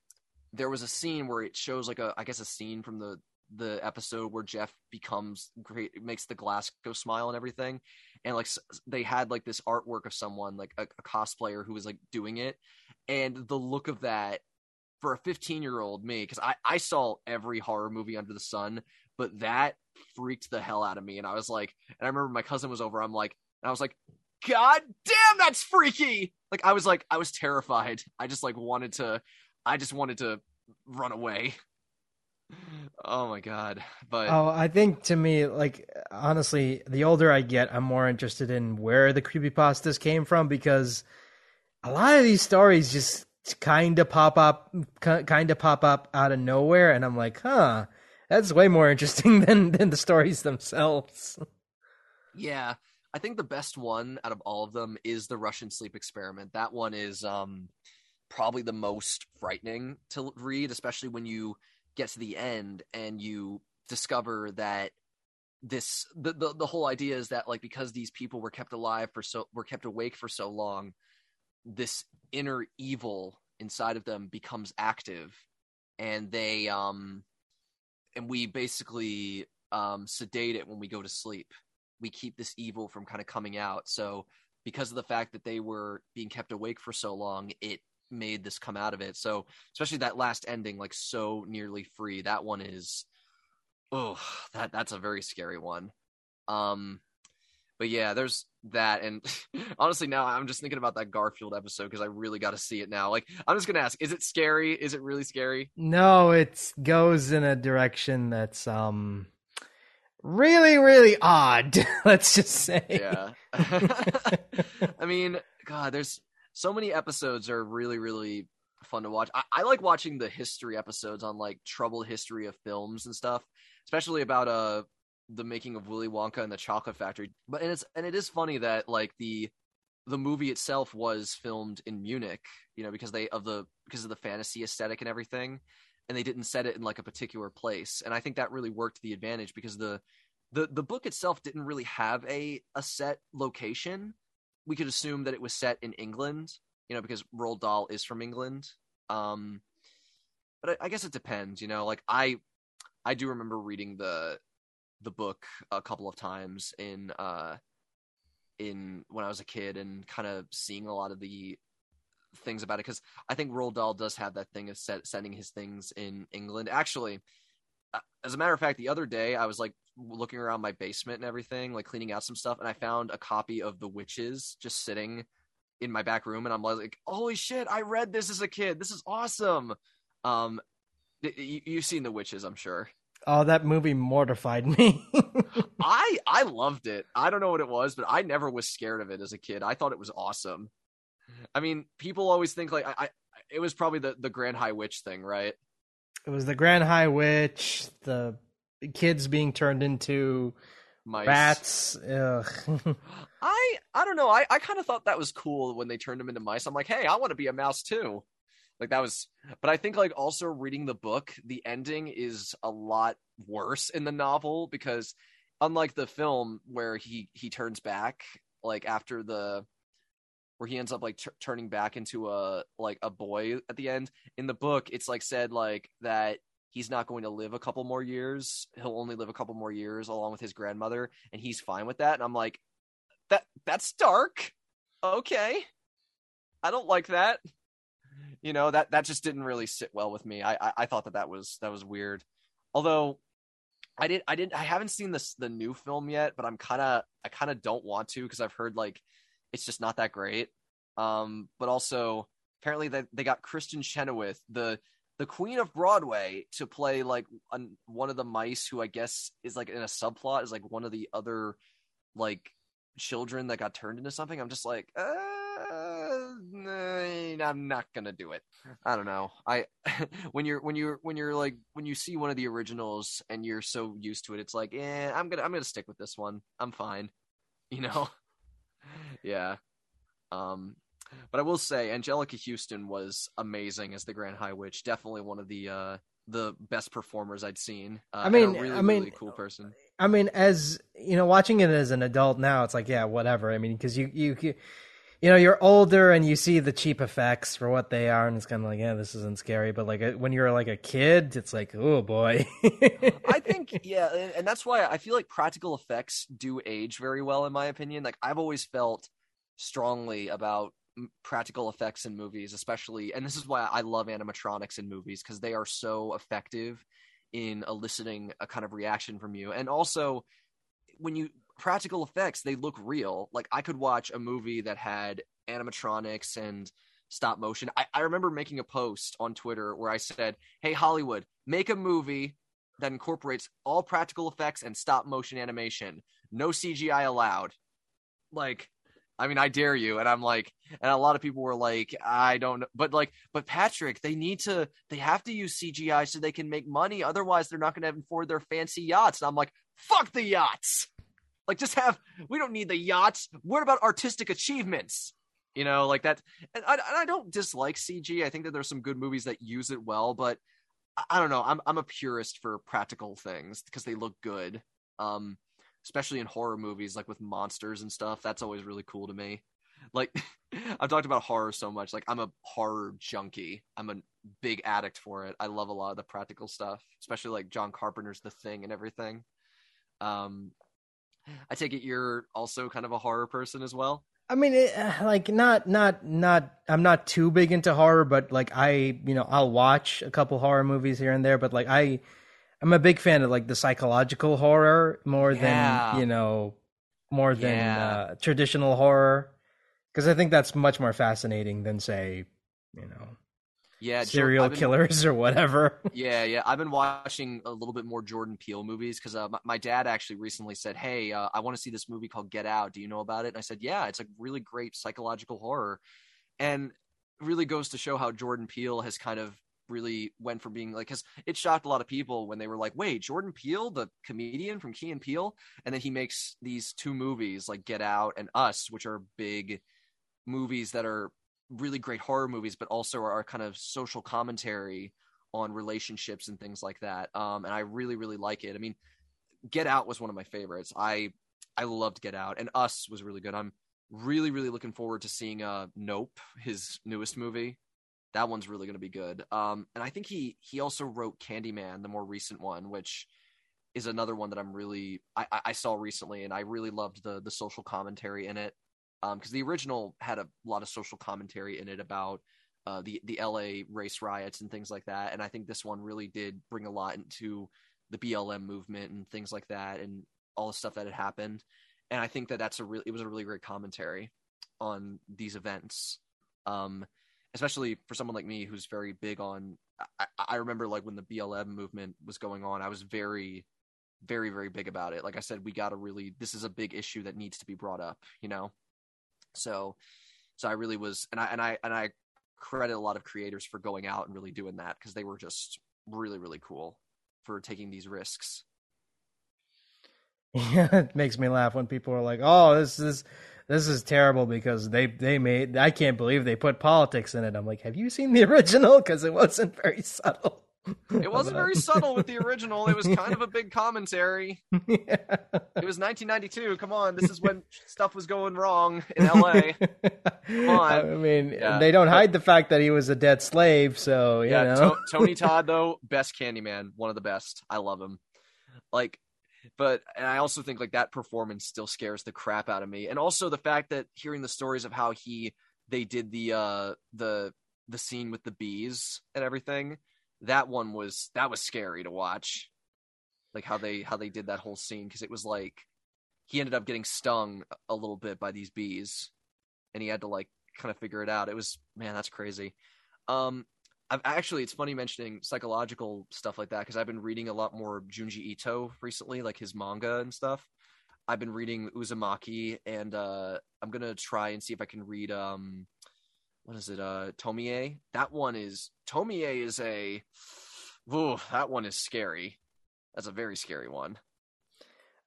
there was a scene where it shows like a I guess a scene from the the episode where Jeff becomes great makes the glass go smile and everything. And like they had like this artwork of someone like a, a cosplayer who was like doing it. And the look of that for a 15 year old me because I, I saw every horror movie under the sun but that freaked the hell out of me. And i was like and i remember my cousin was over i'm like and i was like god damn that's freaky! Like i was like i was terrified. I just like wanted to i just wanted to run away. [laughs] Oh my god but Oh, I think to me, like honestly, the older I get, I'm more interested in where the creepypastas came from because a lot of these stories just kind of pop up, kind of pop up out of nowhere, and I'm like, huh, that's way more interesting [laughs] than than the stories themselves. Yeah, I think the best one out of all of them is the Russian sleep experiment. That one is um probably the most frightening to read, especially when you get to the end and you discover that this the, the the whole idea is that like because these people were kept alive for so were kept awake for so long, this inner evil inside of them becomes active and they um and we basically um sedate it when we go to sleep we keep this evil from kind of coming out. So because of the fact that they were being kept awake for so long, it made this come out of it. So especially that last ending, like so nearly free, that one is oh that that's a very scary one. Um but yeah, there's that, and [laughs] honestly, now I'm just thinking about that Garfield episode because I really got to see it now. Like, I'm just gonna ask: Is it scary? Is it really scary? No, it goes in a direction that's um really, really odd. [laughs] Let's just say. Yeah. [laughs] I mean, God, there's so many episodes are really, really fun to watch. I, I like watching the history episodes on like troubled history of films and stuff, especially about uh the making of Willy Wonka and the Chocolate Factory. But and it's and it is funny that like the the movie itself was filmed in Munich, you know, because they of the because of the fantasy aesthetic and everything, and they didn't set it in like a particular place. And I think that really worked to the advantage because the the the book itself didn't really have a a set location. We could assume that it was set in England, you know, because Roald Dahl is from England. Um, but I, I guess it depends, you know. Like I, I do remember reading the the book a couple of times in uh in when I was a kid and kind of seeing a lot of the things about it because I think Roald Dahl does have that thing of set, sending his things in England. Actually, uh, as a matter of fact, the other day I was like looking around my basement and everything, like cleaning out some stuff, and I found a copy of The Witches just sitting in my back room, and I'm like, "Holy shit! I read this as a kid. This is awesome." Um, y- y- you've seen The Witches, I'm sure. Oh, that movie mortified me. [laughs] I I loved it. I don't know what it was, but I never was scared of it as a kid. I thought it was awesome. I mean, people always think like I, I it was probably the the Grand High Witch thing, right? it was the Grand High Witch, the kids being turned into Mice. rats. Ugh. [gasps] I I don't know. I I kind of thought that was cool when they turned them into mice. I'm like, hey, I want to be a mouse too. Like that was, but I think like also reading the book, the ending is a lot worse in the novel because unlike the film where he he turns back like after the where he ends up like t- turning back into a like a boy at the end. In the book, it's like said like that he's not going to live a couple more years. He'll only live a couple more years along with his grandmother, and he's fine with that. And I'm like, that that's dark. Okay, I don't like that. You know that that just didn't really sit well with me. I I, I thought that that was that was weird. Although I did I didn't I haven't seen this the new film yet, but I'm kind of I kind of don't want to because I've heard like it's just not that great. Um, but also apparently they they got Kristin Chenoweth, the the queen of Broadway, to play like an, one of the mice who I guess is like in a subplot is like one of the other like children that got turned into something. I'm just like, uh, I'm not gonna do it. I don't know. I [laughs] when you're when you're when you're like when you see one of the originals and you're so used to it, it's like, eh, I'm gonna I'm gonna stick with this one. I'm fine. [laughs] You know? [laughs] yeah. Um, but I will say Anjelica Huston was amazing as the Grand High Witch. Definitely one of the uh the best performers I'd seen. Uh, I mean, really, I mean, really cool person. I mean, as you know, watching it as an adult now, it's like, yeah, whatever. I mean, because you, you, you, you know, you're older and you see the cheap effects for what they are, and it's kind of like, yeah, this isn't scary. But like uh, when you're like a kid, it's like, oh boy. I [laughs] think, yeah, and- and that's why I feel like practical effects do age very well, in my opinion. Like I've always felt strongly about practical effects in movies, especially, and this is why I love animatronics in movies because they are so effective in eliciting a kind of reaction from you, and also when you practical effects, they look real. Like I could watch a movie that had animatronics and stop motion. I, I remember making a post on Twitter where I said, Hey, Hollywood, make a movie that incorporates all practical effects and stop motion animation. No CGI allowed. Like, I mean, I dare you. And I'm like, and a lot of people were like, I don't know. But like, but Patrick, they need to, they have to use CGI so they can make money. Otherwise, they're not going to afford their fancy yachts. And I'm like, fuck the yachts. Like, just have, we don't need the yachts. What about artistic achievements? You know, like that. And I, and I don't dislike CG. I think that there's some good movies that use it well, but I, don't know. I'm, I'm a purist for practical things because they look good. Um, especially in horror movies, like with monsters and stuff. That's always really cool to me. Like, [laughs] I've talked about horror so much. Like, I'm a horror junkie. I'm a big addict for it. I love a lot of the practical stuff, especially like John Carpenter's The Thing and everything. Um, I take it you're also kind of a horror person as well. I mean, it, uh, like not not not. I'm not too big into horror, but like I, you know, I'll watch a couple horror movies here and there. But like I, I'm a big fan of like the psychological horror more Yeah. than you know, more than uh, traditional horror, because I think that's much more fascinating than say, you know, Yeah, serial been- killers or whatever. Yeah, yeah. I've been watching a little bit more Jordan Peele movies because uh, my, my dad actually recently said, "Hey, uh, I want to see this movie called Get Out. Do you know about it?" And I said, "Yeah, it's a really great psychological horror," and it really goes to show how Jordan Peele has kind of really went from being like, because it shocked a lot of people when they were like, "Wait, Jordan Peele, the comedian from Key and Peele," and then he makes these two movies like Get Out and Us, which are big movies that are really great horror movies, but also are kind of social commentary on relationships and things like that. Um, and I really, really like it. I mean, Get Out was one of my favorites. I I loved Get Out, and Us was really good. I'm really, really looking forward to seeing uh Nope, his newest movie. That one's really going to be good. Um, and I think he he also wrote Candyman, the more recent one, which is another one that I'm really I, I I saw recently, and I really loved the the social commentary in it. Um, because the original had a lot of social commentary in it about uh, the the LA race riots and things like that. And I think this one really did bring a lot into the BLM movement and things like that, and all the stuff that had happened. And I think that that's a really it was a really great commentary on these events, um, especially for someone like me who's very big on. I, I remember like when the BLM movement was going on, I was very, very, very big about it. Like I said, we got to really this is a big issue that needs to be brought up, you know. So, so I really was, and I and I and I credit a lot of creators for going out and really doing that because they were just really really cool for taking these risks. [laughs] Yeah, it makes me laugh when people are like, "Oh, this is this is terrible because they they made I can't believe they put politics in it." I'm like, "Have you seen the original? Because it wasn't very [laughs] subtle." It wasn't very subtle with the original. It was kind of a big commentary. yeah. It was 1992. Come on, this is when stuff was going wrong in LA. Come on. I mean, Yeah. they don't hide the fact that he was a dead slave, so you yeah, know. To- Tony Todd though, best Candyman, one of the best. I love him. Like, but and I also think like that performance still scares the crap out of me, and also the fact that hearing the stories of how he they did the uh the the scene with the bees and everything, that one was that was scary to watch. Like how they how they did that whole scene because it was like he ended up getting stung a little bit by these bees, and he had to like kind of figure it out. It was man, that's crazy. Um, I've actually it's funny mentioning psychological stuff like that because I've been reading a lot more Junji Ito recently, like his manga and stuff. I've been reading Uzumaki, and uh, I'm gonna try and see if I can read um, what is it? Uh, Tomie. That one is Tomie is a, ooh, that one is scary. That's a very scary one.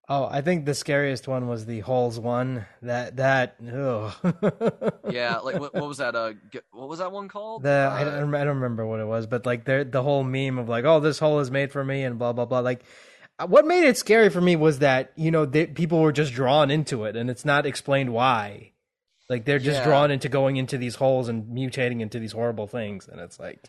Oh, I think the scariest one was the holes one. That that. [laughs] Yeah, like what, what was that? Uh, what was that one called? The I Uh, don't, I don't remember what it was, but like the the whole meme of like, oh, this hole is made for me and blah blah blah. Like, uh, what made it scary for me was that you know they, people were just drawn into it, and it's not explained why. Like they're just Yeah. drawn into going into these holes and mutating into these horrible things, and it's like,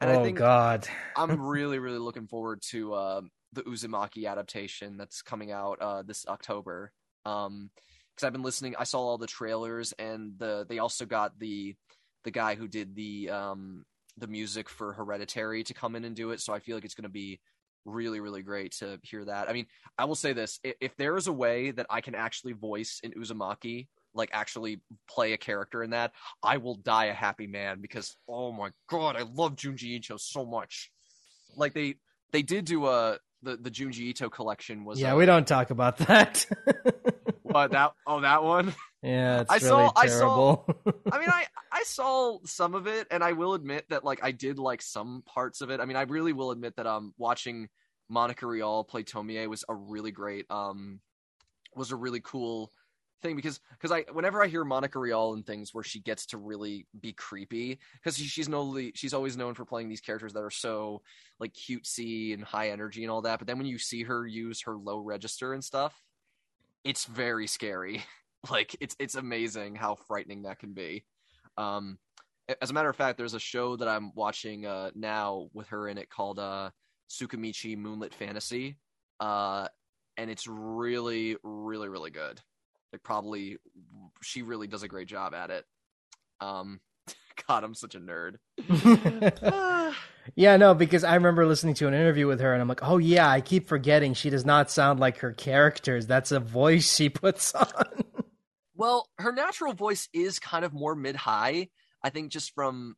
And I oh think- god, I'm [laughs] really, really looking forward to uh, the Uzumaki adaptation that's coming out uh, this October. Um, because I've been listening. I saw all the trailers, and the they also got the the guy who did the um the music for Hereditary to come in and do it. So I feel like it's going to be really, really great to hear that. I mean, I will say this: if, if there is a way that I can actually voice in Uzumaki, like actually play a character in that, I will die a happy man because oh my god, I love Junji Ito so much. Like they they did do a the the Junji Ito collection was yeah, uh, we don't talk about that. [laughs] what that oh that one. yeah, it's I really saw- I saw- I mean, I [laughs] I saw some of it, and I will admit that like I did like some parts of it. I mean, I really will admit that um watching Monica Rial play Tomie was a really great um was a really cool thing because because I whenever I hear Monica Rial and things where she gets to really be creepy because she, she's no she's always known for playing these characters that are so like cutesy and high energy and all that, but then when you see her use her low register and stuff, it's very scary. [laughs] like it's it's amazing how frightening that can be. Um, as a matter of fact, there's a show that I'm watching uh, now with her in it called uh, Tsukimichi Moonlit Fantasy, uh, and it's really, really, really good. Like probably, she really does a great job at it. Um, [laughs] God, I'm such a nerd. [laughs] [sighs] yeah, no, because I remember listening to an interview with her, and I'm like, oh yeah, I keep forgetting she does not sound like her characters. That's a voice she [laughs] puts on. Well, her natural voice is kind of more mid high. I think just from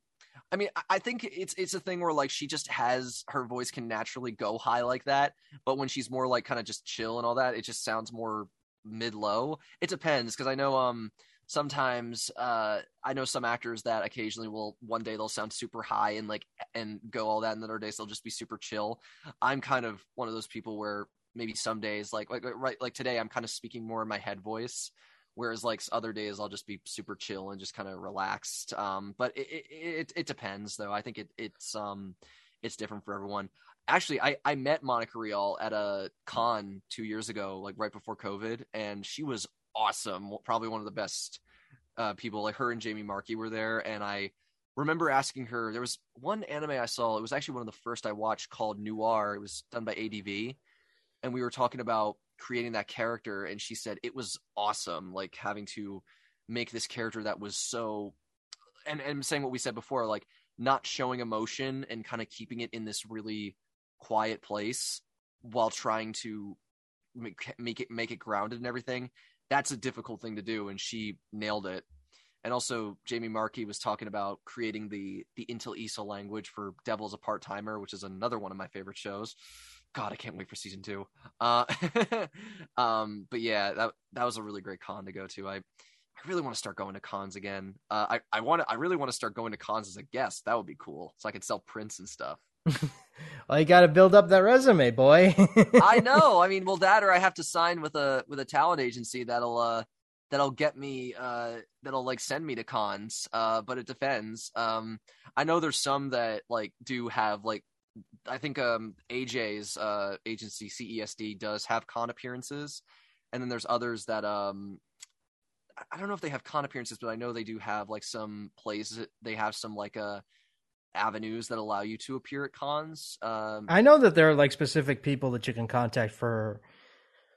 I mean, I- I think it's it's a thing where like she just has her voice can naturally go high like that, but when she's more like kind of just chill and all that, it just sounds more mid low. It depends because I know um sometimes uh I know some actors that occasionally will one day they'll sound super high and like and go all that and other days they'll just be super chill. I'm kind of one of those people where maybe some days like like right like today I'm kind of speaking more in my head voice whereas like other days I'll just be super chill and just kind of relaxed. Um, but it, it it it depends though. I think it it's um it's different for everyone. Actually, I I met Monica Rial at a con two years ago, like right before COVID, and she was awesome. Probably one of the best uh, people. Like her and Jamie Marchi were there, and I remember asking her. There was one anime I saw. It was actually one of the first I watched called Noir. It was done by ADV, and we were talking about creating that character and she said it was awesome like having to make this character that was so and and saying what we said before like not showing emotion and kind of keeping it in this really quiet place while trying to make, make it make it grounded and everything that's a difficult thing to do and she nailed it and also Jamie Marchi was talking about creating the the Ente Isla language for Devil's a Part Timer, which is another one of my favorite shows. God, I can't wait for season two. Uh, [laughs] um, but yeah, that that was a really great con to go to. I I really want to start going to cons again. Uh, I I want to I really want to start going to cons as a guest. That would be cool, so I could sell prints and stuff. [laughs] well, you got to build up that resume, boy. [laughs] I know. I mean, well, that or I have to sign with a with a talent agency that'll uh that'll get me uh that'll like send me to cons. Uh, but it depends. Um, I know there's some that like do have like I think um AJ's uh agency CESD does have con appearances, and then there's others that um I don't know if they have con appearances, but I know they do have like some places they have some like uh avenues that allow you to appear at cons. Um, I know that there are like specific people that you can contact for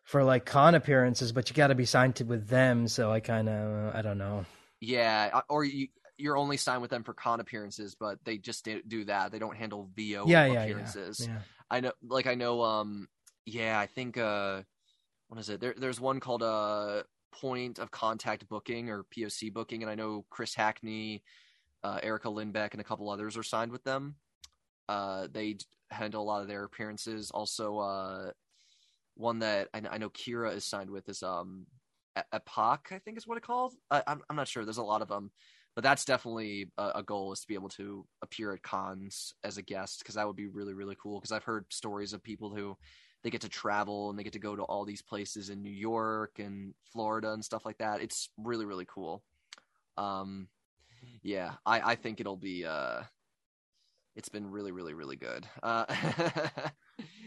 for like con appearances, but you got to be signed to with them. So I kind of I don't know. Yeah, or you you're only signed with them for con appearances, but they just do that. They don't handle VO yeah, appearances. Yeah, yeah. I know, like I know, um, yeah, I think uh, what is it? There, there's one called uh point of contact booking or POC booking, and I know Chris Hackney, uh, Erica Lindbeck, and a couple others are signed with them. Uh, they handle a lot of their appearances. Also, uh, one that I, I know Kira is signed with is um Epoch, I think is what it called. I'm I'm not sure. There's a lot of them, but that's definitely a, a goal is to be able to appear at cons as a guest because that would be really really cool. Because I've heard stories of people who they get to travel and they get to go to all these places in New York and Florida and stuff like that. It's really really cool. Um, yeah, I I think it'll be uh, it's been really really really good. Uh, [laughs]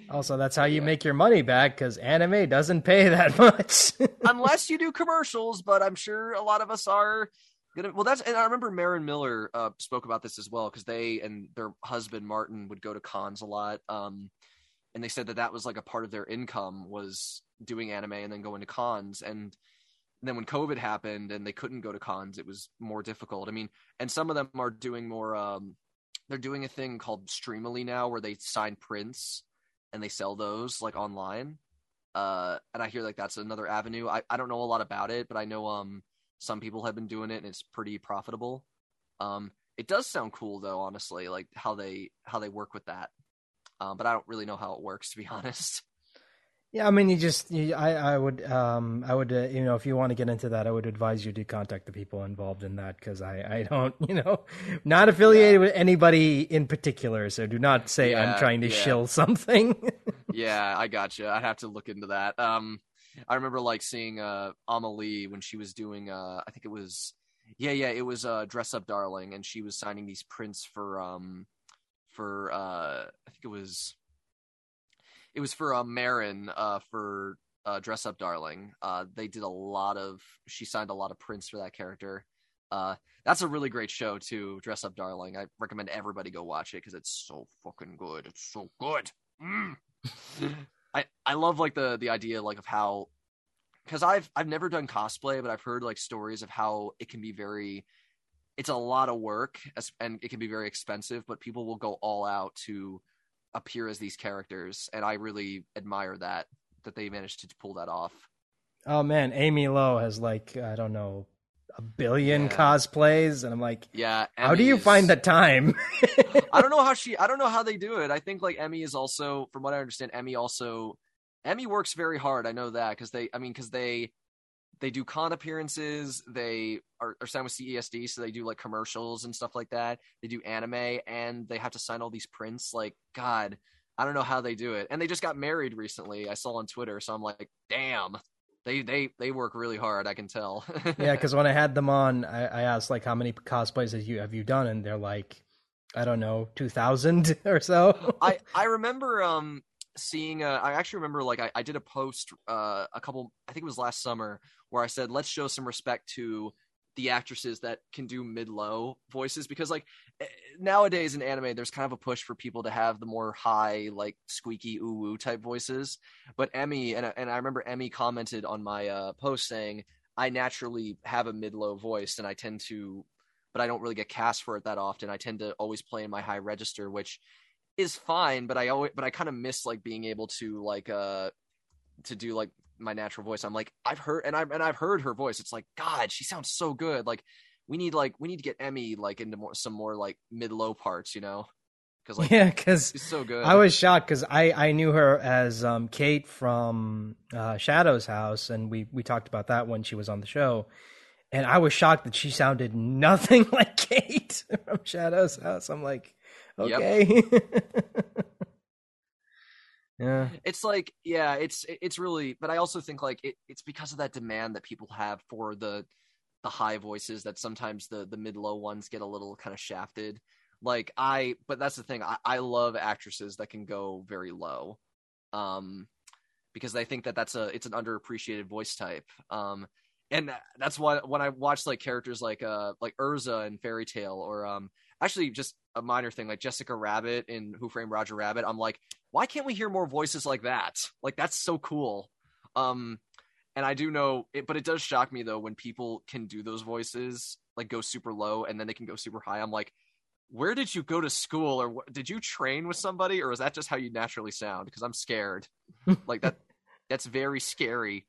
Also, that's how you make your money back because anime doesn't pay [laughs] that much. Unless you do commercials, but I'm sure a lot of us are gonna. Well, that's and I remember Marin Miller uh, spoke about this as well because they and their husband Martin would go to cons a lot, um, and they said that that was like a part of their income was doing anime and then going to cons and. Then when COVID happened and they couldn't go to cons, it was more difficult. I mean, and some of them are doing more. Um, they're doing a thing called Streamily now, where they sign prints and they sell those like online. Uh, and I hear like that's another avenue. I, I don't know a lot about it, but I know um some people have been doing it and it's pretty profitable. Um, it does sound cool though, honestly, like how they how they work with that. Um, but I don't really know how it works to be [laughs] honest. Yeah, I mean, you just, you, I, I would, um, I would, uh, you know, if you want to get into that, I would advise you to contact the people involved in that because I, I don't, [laughs] you know, not affiliated yeah. with anybody in particular. So do not say yeah, I'm trying to yeah. shill [laughs] something. yeah, I gotcha. I'd have to look into that. Um, I remember like seeing uh Amelie when she was doing, uh, I think it was, yeah, yeah, it was uh, Dress Up Darling, and she was signing these prints for, um, for, uh, I think it was it was for uh, Marin uh, for uh, Dress Up Darling. Uh, they did a lot of. She signed a lot of prints for that character. Uh, that's a really great show too. Dress Up Darling. I recommend everybody go watch it because it's so fucking good. It's so good. Mm. I I love like the the idea like of how because I've I've never done cosplay, but I've heard like stories of how it can be very. It's a lot of work and it can be very expensive, but people will go all out to appear as these characters, and I really admire that that they managed to pull that off. Oh man, Emi Lo has like I don't know a billion yeah. cosplays, and I'm like, yeah. Emi how do you is... find the time? [laughs] I don't know how [laughs] she. I don't know how they do it. I think like Emi is also, from what I understand, Emi also Emi works very hard. I know that because they. I mean, because they they do con appearances. They are, are signed with CESD, so they do like commercials and stuff like that. They do anime, and they have to sign all these prints. Like, God, I don't know how they do it. And they just got married recently. I saw on Twitter, so I'm like, damn. They they they work really hard. I can tell. [laughs] yeah, because when I had them on, I, I asked like, how many cosplays have you have you done, and they're like, I don't know, two thousand [laughs] or so. I I remember um seeing uh, i actually remember like I, I did a post uh, a couple i think it was last summer where I said let's show some respect to the actresses that can do mid low voices. Because like eh, nowadays in anime there's kind of a push for people to have the more high like squeaky ooh woo type voices. But emi and and I remember emi commented on my uh, post saying I naturally have a mid low voice and I tend to but I don't really get cast for it that often. I tend to always play in my high register which is fine but I always but I kind of miss like being able to like uh to do like my natural voice. I'm like, I've heard and I've and I've heard her voice. It's like, God, she sounds so good. Like we need like we need to get Emi like into more some more like mid low parts, you know? Because like [laughs] yeah, because she's so good. I was shocked because I I knew her as um, Kate from uh, Shadow's House, and we we talked about that when she was on the show. And I was shocked that she sounded nothing [laughs] like Kate from Shadow's House. I'm like, okay. Yep. [laughs] Yeah. It's like, yeah, it's it's really but I also think like it, it's because of that demand that people have for the the high voices that sometimes the the mid low ones get a little kind of shafted. like I, but that's the thing. I, I love actresses that can go very low, um, because I think that that's a it's an underappreciated voice type. Um, and that's why when I watch like characters like uh like Erza in Fairy Tail or um actually just a minor thing like Jessica Rabbit in Who Framed Roger Rabbit, I'm like, why can't we hear more voices like that? Like that's so cool. Um, and I do know it, but it does shock me though when people can do those voices like go super low and then they can go super high. I'm like, where did you go to school or what, did you train with somebody or is that just how you naturally sound? Because I'm scared. [laughs] like that, that's very scary.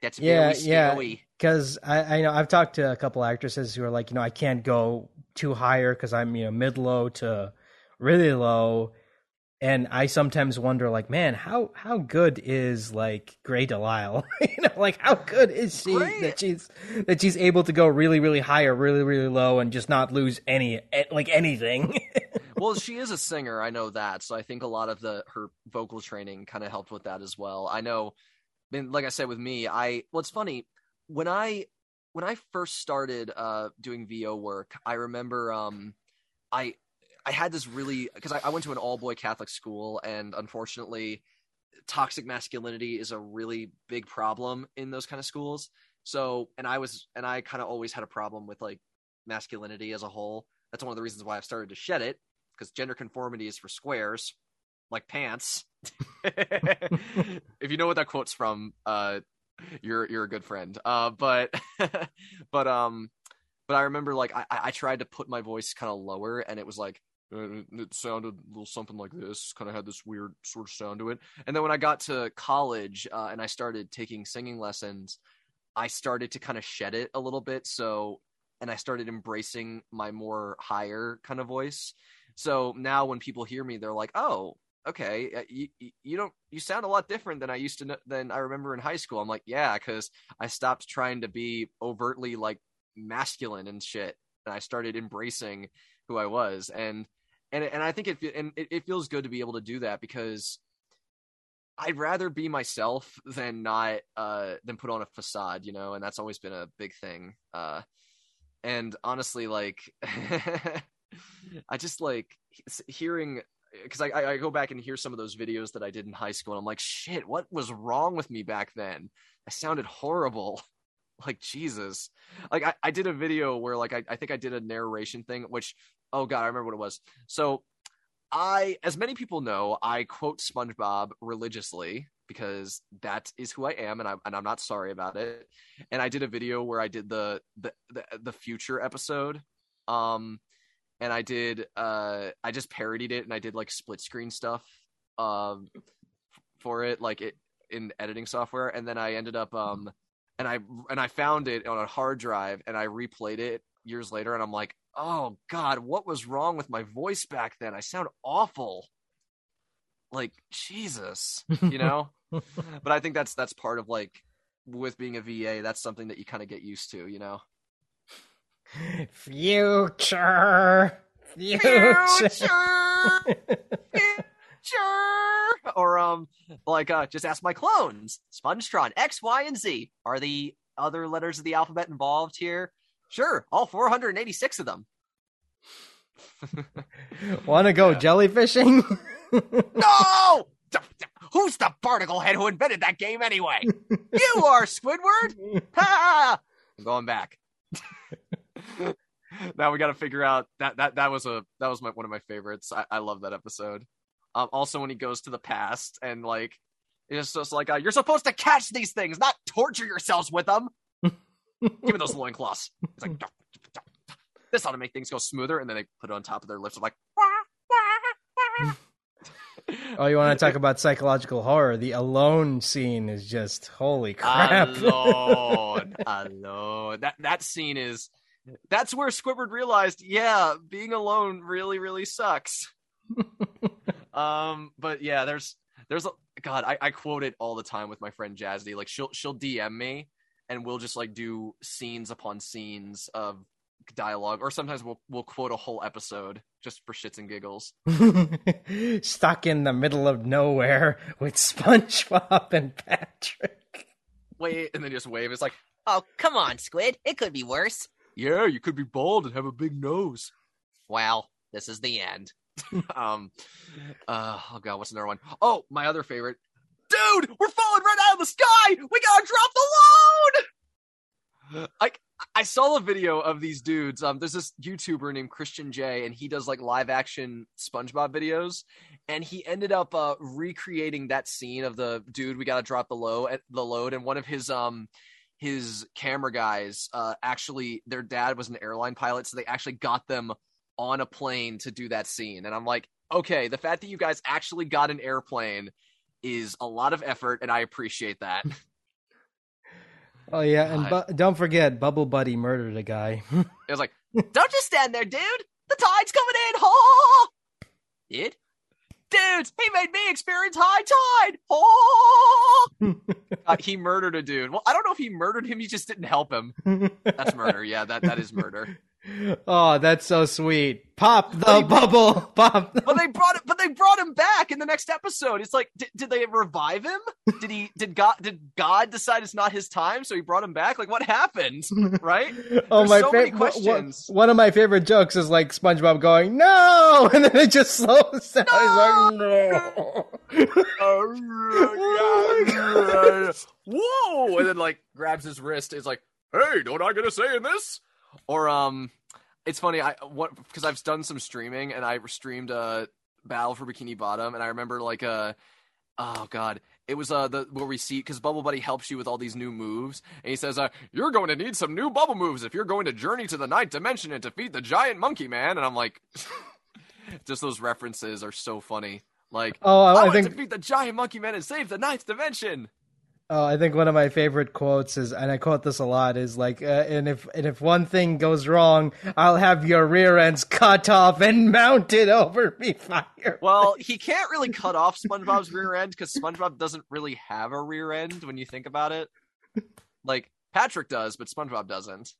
That's yeah, very scary. yeah. Because I, I know I've talked to a couple actresses who are like, you know, I can't go too higher because I'm you know mid low to really low, and I sometimes wonder, like, man, how how good is like Grey DeLisle? [laughs] you know, like how good is she Grey- that she's that she's able to go really really high or really really low and just not lose any eh, like anything. [laughs] well, she is a singer. I know that. So I think a lot of the her vocal training kind of helped with that as well. I know, and like I said with me, I well, it's funny when I when I first started uh, doing VO work. I remember um, I I had this really because I, I went to an all boy Catholic school, and unfortunately, toxic masculinity is a really big problem in those kind of schools. So, and I was, and I kind of always had a problem with like masculinity as a whole. That's one of the reasons why I've started to shed it because gender conformity is for squares, like pants. [laughs] if you know what that quote's from, uh, you're you're a good friend. Uh, but [laughs] but um, but I remember like I I tried to put my voice kind of lower, and it was like it sounded a little something like this. Kind of had this weird sort of sound to it. And then when I got to college uh, and I started taking singing lessons, I started to kind of shed it a little bit. So and I started embracing my more higher kind of voice. So now when people hear me, they're like, "Oh, okay, uh, you, you- you don't you sound a lot different than I used to know, than I remember in high school." I'm like, "Yeah, because I stopped trying to be overtly like masculine and shit, and I started embracing who I was." And and and I think it and it, it feels good to be able to do that because I'd rather be myself than not uh than put on a facade, you know, and that's always been a big thing. Uh and honestly like [laughs] I just like hearing because I, I go back and hear some of those videos that I did in high school and I'm like shit what was wrong with me back then I sounded horrible [laughs] like Jesus like I, I did a video where like I, I think I did a narration thing which oh god I remember what it was. So I as many people know I quote SpongeBob religiously because that is who I am and I'm and I'm not sorry about it. And I did a video where I did the the the, the future episode um and I did uh I just parodied it and I did like split screen stuff um for it like it in editing software. And then I ended up um and I and I found it on a hard drive and I replayed it years later and I'm like oh god what was wrong with my voice back then I sound awful like Jesus you [laughs] know but I think that's that's part of like with being a VA that's something that you kind of get used to you know Future, future. Sure. [laughs] Or um, like uh, just ask my clones. Spongetron X, Y, and Z. Are the other letters of the alphabet involved here? Sure, all 486 of them. [laughs] Want to go Yeah. jellyfishing? [laughs] No! D- d- Who's the particle head who invented that game anyway? [laughs] you are Squidward. Ha! I'm going back. now we got to figure out that that that was a that was my one of my favorites. I, I love that episode. Um, also when he goes to the past and like it's just like uh, you're supposed to catch these things, not torture yourselves with them. Give me those loincloths. It's like this ought to make things go smoother, and then they put it on top of their lips. I'm like, [laughs] oh, you want to talk about psychological horror? The alone scene is just holy crap. Alone, [laughs] alone. That that scene is. That's where Squidward realized, yeah, being alone really, really sucks. [laughs] um, but yeah, there's there's a God, I, I quote it all the time with my friend Jazzy. Like she'll she'll DM me and we'll just like do scenes upon scenes of dialogue, or sometimes we'll we'll quote a whole episode just for shits and giggles. [laughs] Stuck in the middle of nowhere with SpongeBob and Patrick. Wait, and then just wave. It's like, Oh, come on, Squid. It could be worse. yeah, you could be bald and have a big nose. Well, this is the end. [laughs] um, uh, oh god, what's another one? Oh, my other favorite, dude, we're falling right out of the sky. We gotta drop the load. [gasps] I I saw a video of these dudes. Um, there's this YouTuber named Christian J, and he does like live action SpongeBob videos, and he ended up uh recreating that scene of the dude. We gotta drop the low the load, and one of his um his camera guys uh actually their dad was an airline pilot so they actually got them on a plane to do that scene and i'm like okay the fact that you guys actually got an airplane is a lot of effort and i appreciate that. [laughs] Oh yeah, and bu- don't forget, Bubble Buddy murdered a guy. [laughs] it was like don't just stand there dude. The tide's coming in. Ha did? Dudes he made me experience high tide. Ha. [laughs] Uh, he murdered a dude. Well i don't know if he murdered him he just didn't help him. That's murder. Yeah that that is murder oh, that's so sweet. Pop the bubble, [laughs] pop. but they brought it but they brought him back in the next episode it's like did, did they revive him did he did god did god decide it's not his time so he brought him back like what happened right [laughs] Oh There's my so favorite. One, questions. one of my favorite jokes is like SpongeBob going no, [laughs] and then it just slows down. He's like no. whoa and then like grabs his wrist is like Hey, don't I get a say in this? or um it's funny i what because i've done some streaming and i streamed uh battle for bikini bottom and i remember like uh oh god it was uh the where we see because bubble buddy helps you with all these new moves and he says uh you're going to need some new bubble moves if you're going to journey to the ninth dimension and defeat the giant monkey man and i'm like [laughs] just those references are so funny like Oh, I, I, I want to think. defeat the giant monkey man and save the ninth dimension Oh, I think one of my favorite quotes is, and I quote this a lot, is like, uh, "And if and if one thing goes wrong, I'll have your rear ends cut off and mounted over me fire." Well, [laughs] he can't really cut off SpongeBob's rear end because SpongeBob doesn't really have a rear end when you think about it. Like Patrick does, but SpongeBob doesn't.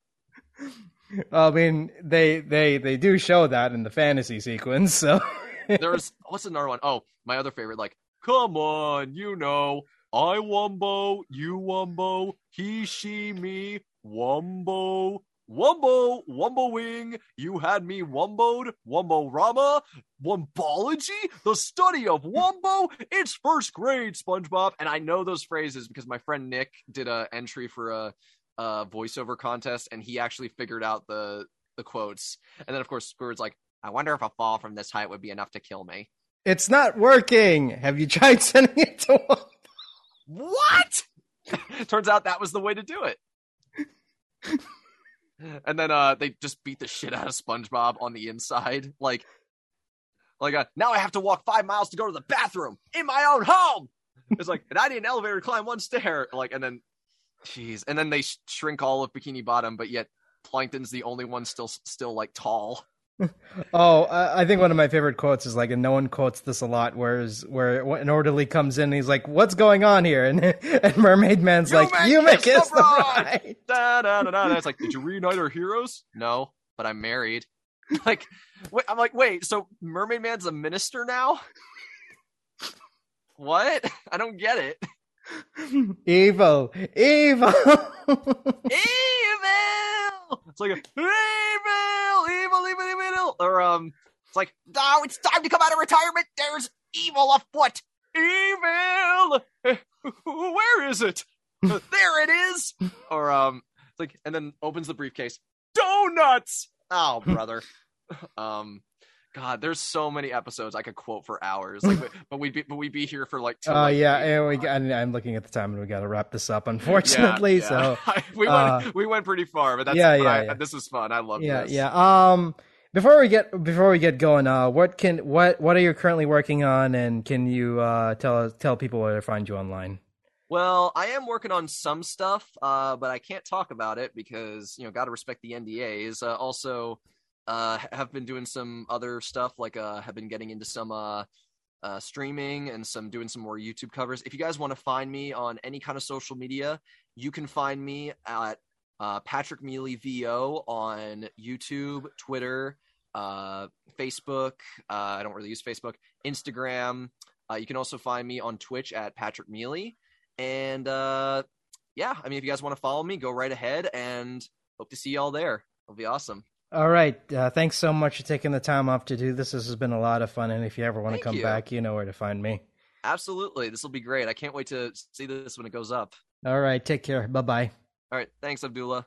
I mean, they they they do show that in the fantasy sequence. So There's what's another one? Oh, my other favorite. Like, come on, you know, I Wumbo, you Wumbo, he, she, me, Wumbo. Wumbo, Wumbo Wing, you had me Wumboed, Wumbo Rama, Wumbology, the study of Wumbo. It's first grade, SpongeBob. And I know those phrases because my friend Nick did a entry for a, a voiceover contest, and he actually figured out the the quotes. And then of course Squidward's like, I wonder if a fall from this height would be enough to kill me. it's not working. Have you tried [laughs] sending it to one? What? [laughs] Turns out that was the way to do it. and then uh they just beat the shit out of SpongeBob on the inside. Like like uh, now I have to walk five miles to go to the bathroom in my own home. It's like, and I need an elevator to climb one stair. Like, and then, jeez, and then they sh- shrink all of Bikini Bottom, but yet Plankton's the only one still still like tall. Oh, I I think one of my favorite quotes is like, and no one quotes this a lot. Whereas, where an orderly comes in, and he's like, "What's going on here?" And, [laughs] and Mermaid Man's You like, "You make kiss us the the bride." bride." da, da, da, da. It's like, did you reunite our heroes? No, but I'm married. [laughs] Like, wait, I'm like, wait, so Mermaid Man's a minister now? [laughs] what? I don't get it. Evil, evil. Evil. It's like a, evil, evil, evil, evil. Or um, it's like, now it's time to come out of retirement. There's evil afoot. Evil. [laughs] Where is it? [laughs] there it is. Or um, it's like, and then opens the briefcase. Donuts. Oh, brother. [laughs] um. God, there's so many episodes I could quote for hours. Like, but- but we'd be, but we'd be here for like. Oh like, yeah, and we, and I'm looking at the time, and we got to wrap this up, unfortunately. Yeah, So yeah. [laughs] we uh, went we went pretty far, but that's yeah, yeah, I- yeah. this is fun. I love yeah, this. yeah. Um, before we get before we get going, uh, what can what what are you currently working on, and can you uh tell tell people where to find you online? Well, I am working on some stuff, uh, but I can't talk about it because you know, got to respect the NDAs. Uh, also, uh, have been doing some other stuff, like uh, have been getting into some uh, uh, streaming and some doing some more YouTube covers. If you guys want to find me on any kind of social media, you can find me at uh, Patrick Mealy VO on YouTube, Twitter, uh, Facebook. Uh, I don't really use Facebook, Instagram. Uh, you can also find me on Twitch at Patrick Mealy. And uh, yeah, I mean, if you guys want to follow me, go right ahead and hope to see y'all there. It'll be awesome. All right. Uh, thanks so much for taking the time off to do this. This has been a lot of fun. And if you ever want to come you. back, you know where to find me. Absolutely. This will be great. I can't wait to see this when it goes up. All right. Take care. Bye bye. All right. Thanks, Abdullah.